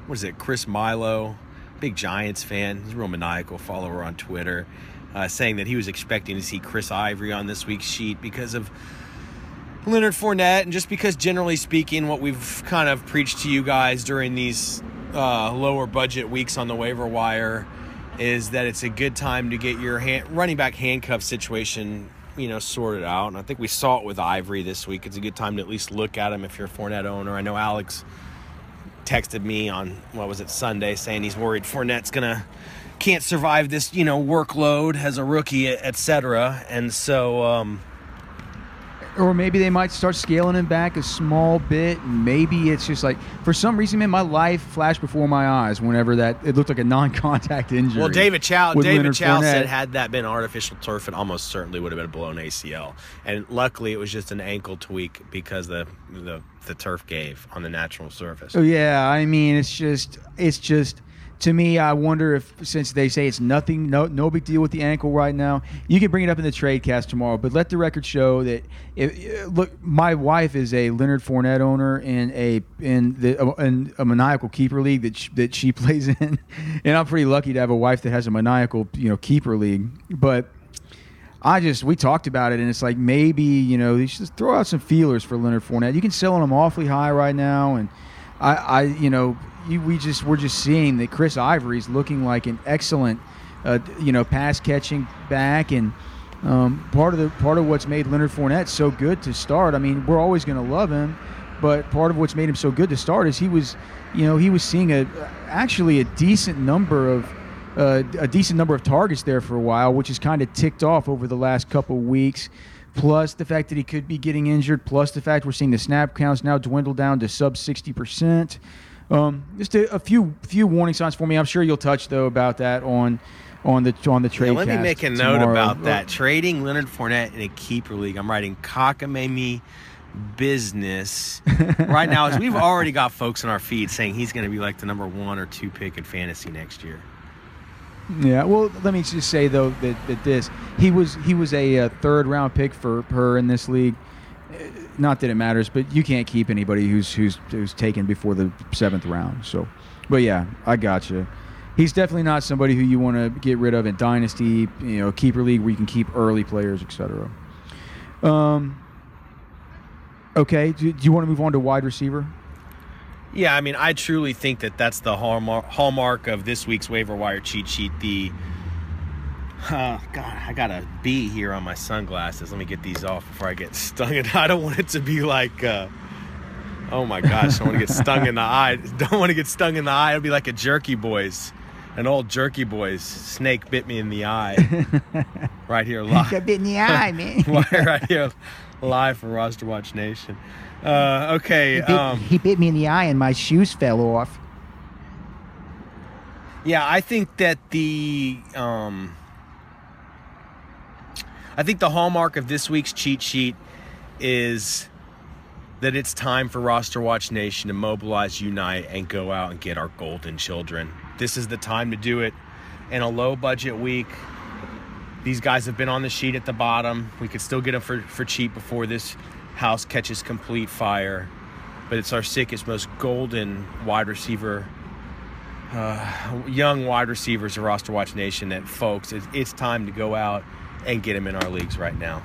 what is it, Chris Milo, big Giants fan. He's a real maniacal follower on Twitter, uh, saying that he was expecting to see Chris Ivory on this week's sheet because of Leonard Fournette, and just because, generally speaking, what we've kind of preached to you guys during these uh, lower budget weeks on the waiver wire is that it's a good time to get your hand, running back handcuff situation, you know, sorted out. And I think we saw it with Ivory this week. It's a good time to at least look at him if you're a Fournette owner. I know Alex texted me on what was it Sunday saying he's worried Fournette's gonna can't survive this you know workload as a rookie, etc. And so. Um, or maybe they might start scaling him back a small bit. Maybe it's just like for some reason, man, my life flashed before my eyes whenever that it looked like a non-contact injury. Well, David Chao, David Leonard Chao said had that been artificial turf, it almost certainly would have been a blown ACL. And luckily, it was just an ankle tweak because the the, the turf gave on the natural surface. Oh yeah, I mean it's just it's just to me I wonder if since they say it's nothing no no big deal with the ankle right now, you can bring it up in the trade cast tomorrow, but let the record show that if, uh, look my wife is a Leonard Fournette owner in a in the uh, in a maniacal keeper league that she, that she plays in. And I'm pretty lucky to have a wife that has a maniacal, you know, keeper league, but I just we talked about it, and it's like maybe you know they should throw out some feelers for Leonard Fournette. You can sell him awfully high right now, and I, I you know, you, we just we're just seeing that Chris Ivory's looking like an excellent, uh, you know, pass catching back, and um, part of the part of what's made Leonard Fournette so good to start. I mean, we're always going to love him, but part of what's made him so good to start is he was, you know, he was seeing a actually a decent number of uh, a decent number of targets there for a while, which has kind of ticked off over the last couple weeks. Plus the fact that he could be getting injured, plus the fact we're seeing the snap counts now dwindle down to sub sixty percent. Um, just a, a few few warning signs for me. I'm sure you'll touch though about that on on the on the trade. Yeah, let me make a note tomorrow. about that. Trading Leonard Fournette in a keeper league. I'm writing cockamamie business right now. As we've already got folks in our feed saying he's going to be like the number one or two pick in fantasy next year. Yeah, well, let me just say though that, that this he was he was a, uh third round pick for her in this league. Not that it matters, but you can't keep anybody who's who's who's taken before the seventh round. So, but yeah, I got you. He's definitely not somebody who you want to get rid of in dynasty, you know, keeper league where you can keep early players, etc. Um. Okay, do, do you want to move on to wide receiver? Yeah, I mean, I truly think that that's the hallmark, hallmark of this week's waiver wire cheat sheet. The uh, God, I got a bee here on my sunglasses. Let me get these off before I get stung. And I don't want it to be like, uh, oh my gosh, I don't want to get stung in the eye. Don't want to get stung in the eye. It'll be like a Jerky Boys, an old Jerky Boys snake bit me in the eye. right here live. bit in the eye, man. right here live for Roster Watch Nation. Uh, okay. Um, he bit me in the eye, and my shoes fell off. Yeah, I think that the um, I think the hallmark of this week's cheat sheet is that it's time for Roster Watch Nation to mobilize, unite, and go out and get our golden children. This is the time to do it in a low budget week. These guys have been on the sheet at the bottom. We could still get them for, for cheap before this house catches complete fire. But it's our sickest, most golden wide receiver uh, young wide receivers of Roster Watch Nation that folks, it's, it's time to go out and get them in our leagues right now.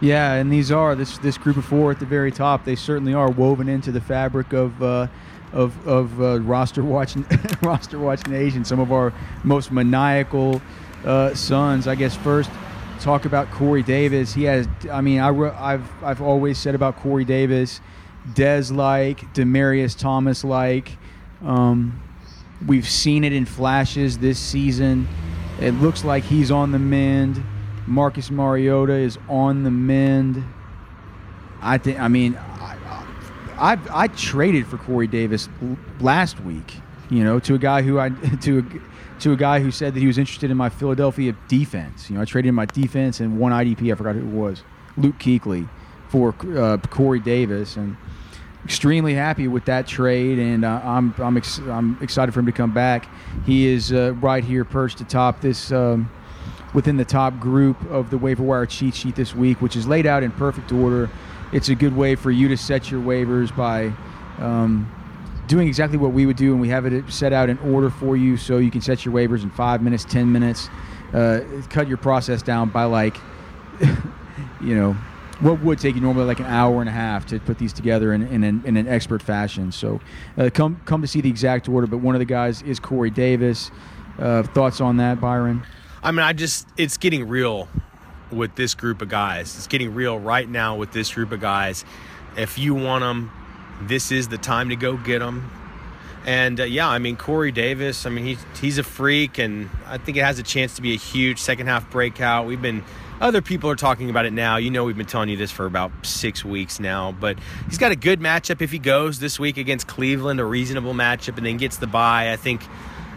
Yeah, and these are this this group of four at the very top. They certainly are woven into the fabric of uh, of of uh, roster watching roster watch nation. Some of our most maniacal uh, sons. I guess first talk about Corey Davis. He has. I mean, I have I've always said about Corey Davis, Dez like, Demaryius Thomas like. Um, we've seen it in flashes this season. It looks like he's on the mend. Marcus Mariota is on the mend. I think. I mean, I, I, I traded for Corey Davis last week. You know, to a guy who I to a, to a guy who said that he was interested in my Philadelphia defense. You know, I traded in my defense and one IDP. I forgot who it was, Luke Kuechly, for uh, Corey Davis, and extremely happy with that trade. And uh, I'm I'm ex- I'm excited for him to come back. He is uh, right here perched atop this. Um, within the top group of the waiver wire cheat sheet this week, which is laid out in perfect order. It's a good way for you to set your waivers by um, doing exactly what we would do, and we have it set out in order for you so you can set your waivers in five minutes, 10 minutes, uh, cut your process down by like, you know, what would take you normally like an hour and a half to put these together in, in, an, in an expert fashion. So uh, come come to see the exact order. But one of the guys is Corey Davis. Uh, thoughts on that, Byron? I mean, I just, it's getting real with this group of guys. It's getting real right now with this group of guys. If you want them, this is the time to go get them. And uh, yeah, I mean Corey Davis. I mean he's he's a freak, and I think it has a chance to be a huge second half breakout. We've been other people are talking about it now. You know, we've been telling you this for about six weeks now. But he's got a good matchup if he goes this week against Cleveland, a reasonable matchup, and then gets the bye. I think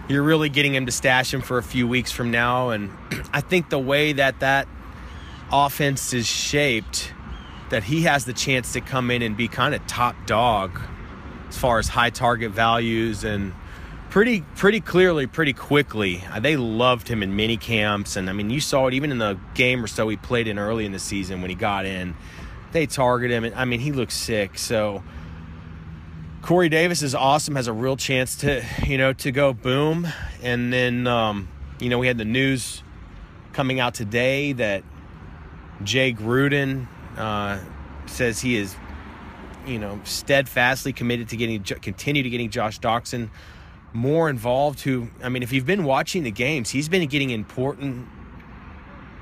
you're really getting him to stash him for a few weeks from now. And I think the way that that offense is shaped, that he has the chance to come in and be kind of top dog as far as high target values and pretty pretty clearly pretty quickly. Uh, they loved him in mini camps and i mean you saw it even in the game or so he played in early in the season when he got in. They target him and i mean he looks sick. So Corey Davis is awesome, has a real chance to, you know, to go boom. And then, um, you know, we had the news coming out today that Jay Gruden uh, says he is, you know, steadfastly committed to getting, continue to getting Josh Doctson more involved. Who, I mean, if you've been watching the games, he's been getting important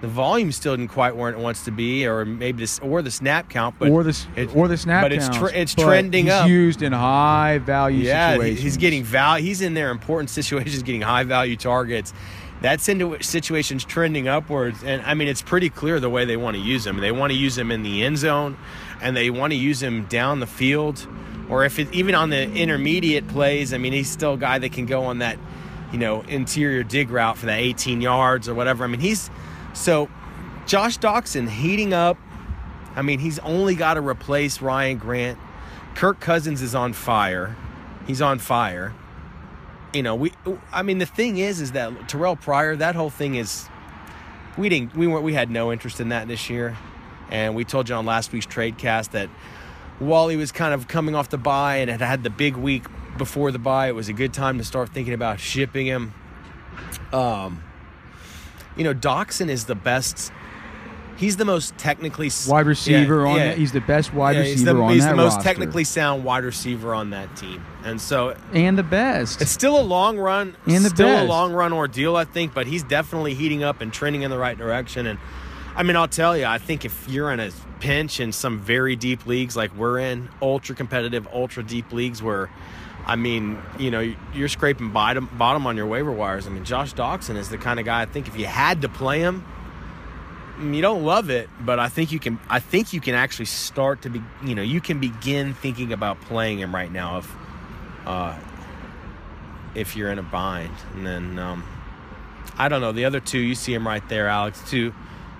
the volume still didn't quite where it wants to be, or maybe this or the snap count, but or the it, or the snap count, but it's tre- it's trending up. he's up. Used in high value yeah, situations. he's getting value. He's in there important situations, getting high value targets. That situation's trending upwards, and I mean it's pretty clear the way they want to use him. They want to use him in the end zone, and they want to use him down the field, or if it, even on the intermediate plays. I mean he's still a guy that can go on that, you know, interior dig route for that 18 yards or whatever. I mean he's so, Josh Doctson heating up. I mean, he's only got to replace Ryan Grant. Kirk Cousins is on fire. He's on fire. You know, we. I mean, the thing is, is that Terrelle Pryor. That whole thing is. We didn't. We weren't. We had no interest in that this year, and we told you on last week's trade cast that while he was kind of coming off the bye and had had the big week before the bye, it was a good time to start thinking about shipping him. Um, you know, Doctson is the best. He's the most technically wide receiver yeah, on. Yeah. He's the best wide yeah, receiver he's the, on he's that the most roster. technically sound wide receiver on that team, and so and the best. It's still a long run. And the still best. a long run ordeal, I think, but he's definitely heating up and trending in the right direction. And I mean, I'll tell you, I think if you're in a pinch in some very deep leagues like we're in, ultra competitive, ultra deep leagues where I mean, you know, you're scraping bottom bottom on your waiver wires. I mean, Josh Doctson is the kind of guy I think if you had to play him, you don't love it, but I think you can. I think you can actually start to be. You know, you can begin thinking about playing him right now if, uh, if you're in a bind. And then um, I don't know the other two. You see him right there, Alex. Two,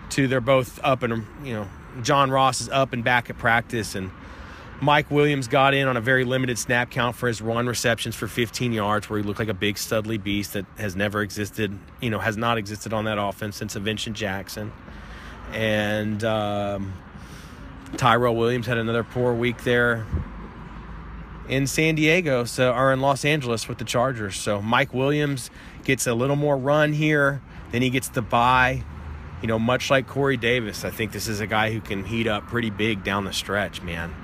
two. They're both up and you know, John Ross is up and back at practice and Mike Williams got in on a very limited snap count for his run receptions for 15 yards, where he looked like a big studly beast that has never existed, you know, has not existed on that offense since Vincent Jackson. And um, Tyrell Williams had another poor week there in San Diego, so or in Los Angeles with the Chargers. So Mike Williams gets a little more run here, then he gets the bye. You know, much like Corey Davis, I think this is a guy who can heat up pretty big down the stretch, man.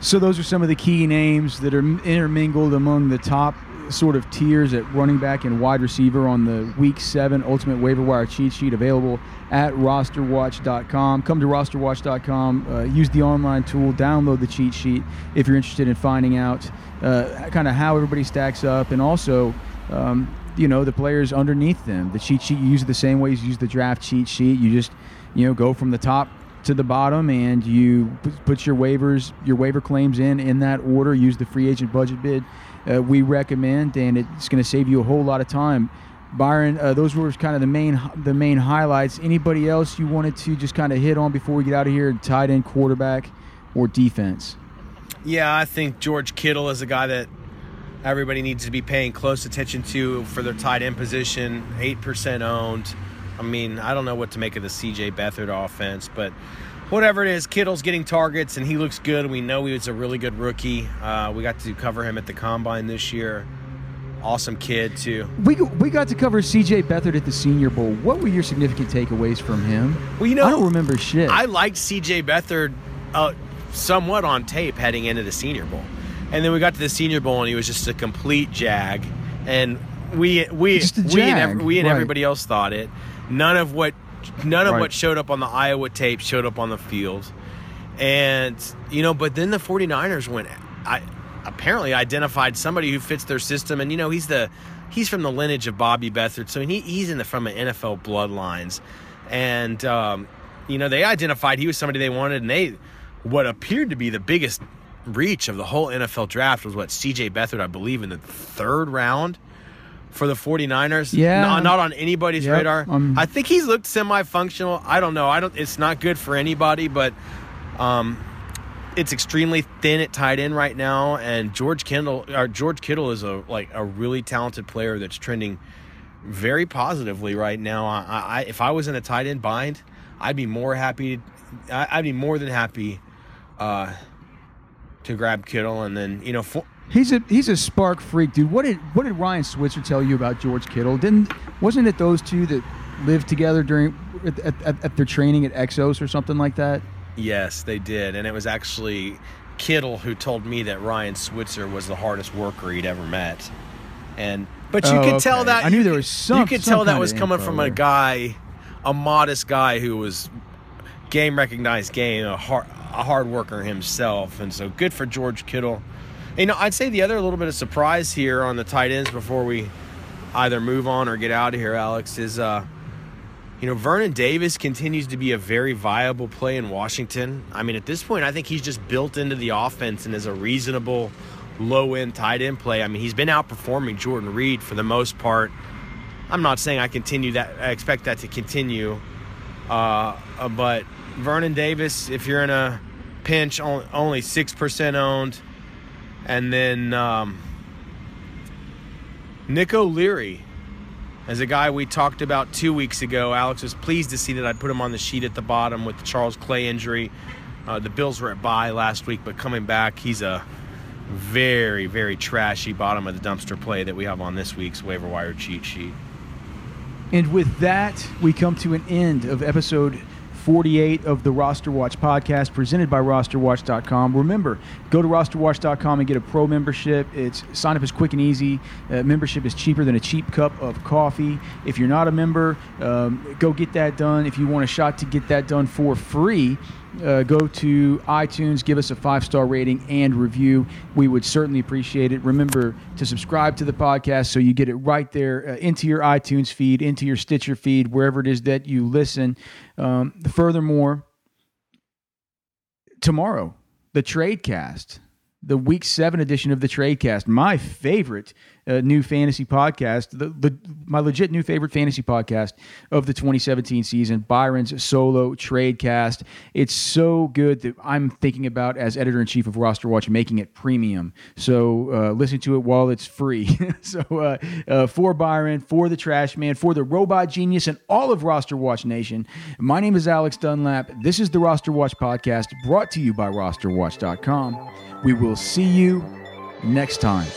So those are some of the key names that are intermingled among the top sort of tiers at running back and wide receiver on the Week 7 Ultimate Waiver Wire cheat sheet available at rosterwatch.com. Come to rosterwatch.com, uh, use the online tool, download the cheat sheet if you're interested in finding out uh, kind of how everybody stacks up and also um, you know the players underneath them. The cheat sheet you use it the same way you use the draft cheat sheet. You just you know go from the top to the bottom and you put your waivers, your waiver claims in in that order. Use the free agent budget bid uh, we recommend, and it's going to save you a whole lot of time. Byron, uh, those were kind of the main the main highlights. Anybody else you wanted to just kind of hit on before we get out of here? Tight end, quarterback, or defense? Yeah, I think George Kittle is a guy that everybody needs to be paying close attention to for their tight end position. Eight percent owned. I mean, I don't know what to make of the C.J. Beathard offense, but whatever it is, Kittle's getting targets and he looks good. We know he was a really good rookie. Uh, we got to cover him at the combine this year. Awesome kid too. We we got to cover C.J. Beathard at the Senior Bowl. What were your significant takeaways from him? Well, you know, I don't remember shit. I liked C.J. Beathard uh, somewhat on tape heading into the Senior Bowl, and then we got to the Senior Bowl and he was just a complete jag. And we we we and, every, we and right. everybody else thought it. None of what none of right. what showed up on the Iowa tape showed up on the field. And, you know, but then the 49ers went, I apparently identified somebody who fits their system. And, you know, he's the, he's from the lineage of Bobby Beathard, So he, he's in the, from an NFL bloodlines. And, um, you know, they identified he was somebody they wanted. And they, what appeared to be the biggest reach of the whole NFL draft was what CJ Beathard, I believe, in the third round for the 49ers. Yeah. Not, not on anybody's yep. radar. Um, I think he's looked semi-functional. I don't know. I don't it's not good for anybody, but um, it's extremely thin at tight end right now and George Kittle or George Kittle is a like a really talented player that's trending very positively right now. I, I if I was in a tight end bind, I'd be more happy I'd be more than happy uh, to grab Kittle and then, you know, for, He's a he's a spark freak, dude. What did what did Ryan Switzer tell you about George Kittle? Didn't wasn't it those two that lived together during at, at, at their training at Exos or something like that? Yes, they did, and it was actually Kittle who told me that Ryan Switzer was the hardest worker he'd ever met. And but you oh, could okay. tell that I knew there was some. You could some tell that was coming from there. a guy, a modest guy who was game recognized game, a hard a hard worker himself, and so good for George Kittle you know, I'd say the other little bit of surprise here on the tight ends before we either move on or get out of here, Alex, is uh, you know, Vernon Davis continues to be a very viable play in Washington. I mean, at this point, I think he's just built into the offense and is a reasonable low end tight end play. I mean, he's been outperforming Jordan Reed for the most part. I'm not saying I continue that. I expect that to continue, uh, uh but Vernon Davis, if you're in a pinch, only six percent owned. And then um, Nick O'Leary as a guy we talked about two weeks ago. Alex was pleased to see that I'd put him on the sheet at the bottom with the Charles Clay injury. Uh, the Bills were at bye last week, but coming back, he's a very, very trashy bottom of the dumpster play that we have on this week's waiver wire cheat sheet. And with that, we come to an end of episode 48 of the Roster Watch podcast presented by rosterwatch.com. Remember, go to rosterwatch.com and get a pro membership. It's sign up is quick and easy. Uh, membership is cheaper than a cheap cup of coffee. If you're not a member, um, go get that done. If you want a shot to get that done for free, uh, go to iTunes, give us a five star rating and review. We would certainly appreciate it. Remember to subscribe to the podcast so you get it right there uh, into your iTunes feed, into your Stitcher feed, wherever it is that you listen. Um, furthermore, tomorrow, the Tradecast the week seven edition of the Tradecast, my favorite uh, new fantasy podcast, the, the, my legit new favorite fantasy podcast of the 2017 season, Byron's solo trade cast. It's so good that I'm thinking about as editor in chief of Roster Watch making it premium. So uh, listen to it while it's free. so uh, uh, for Byron, for the Trash Man, for the Robot Genius, and all of Roster Watch Nation. My name is Alex Dunlap. This is the Roster Watch podcast brought to you by RosterWatch.com. We will see you next time.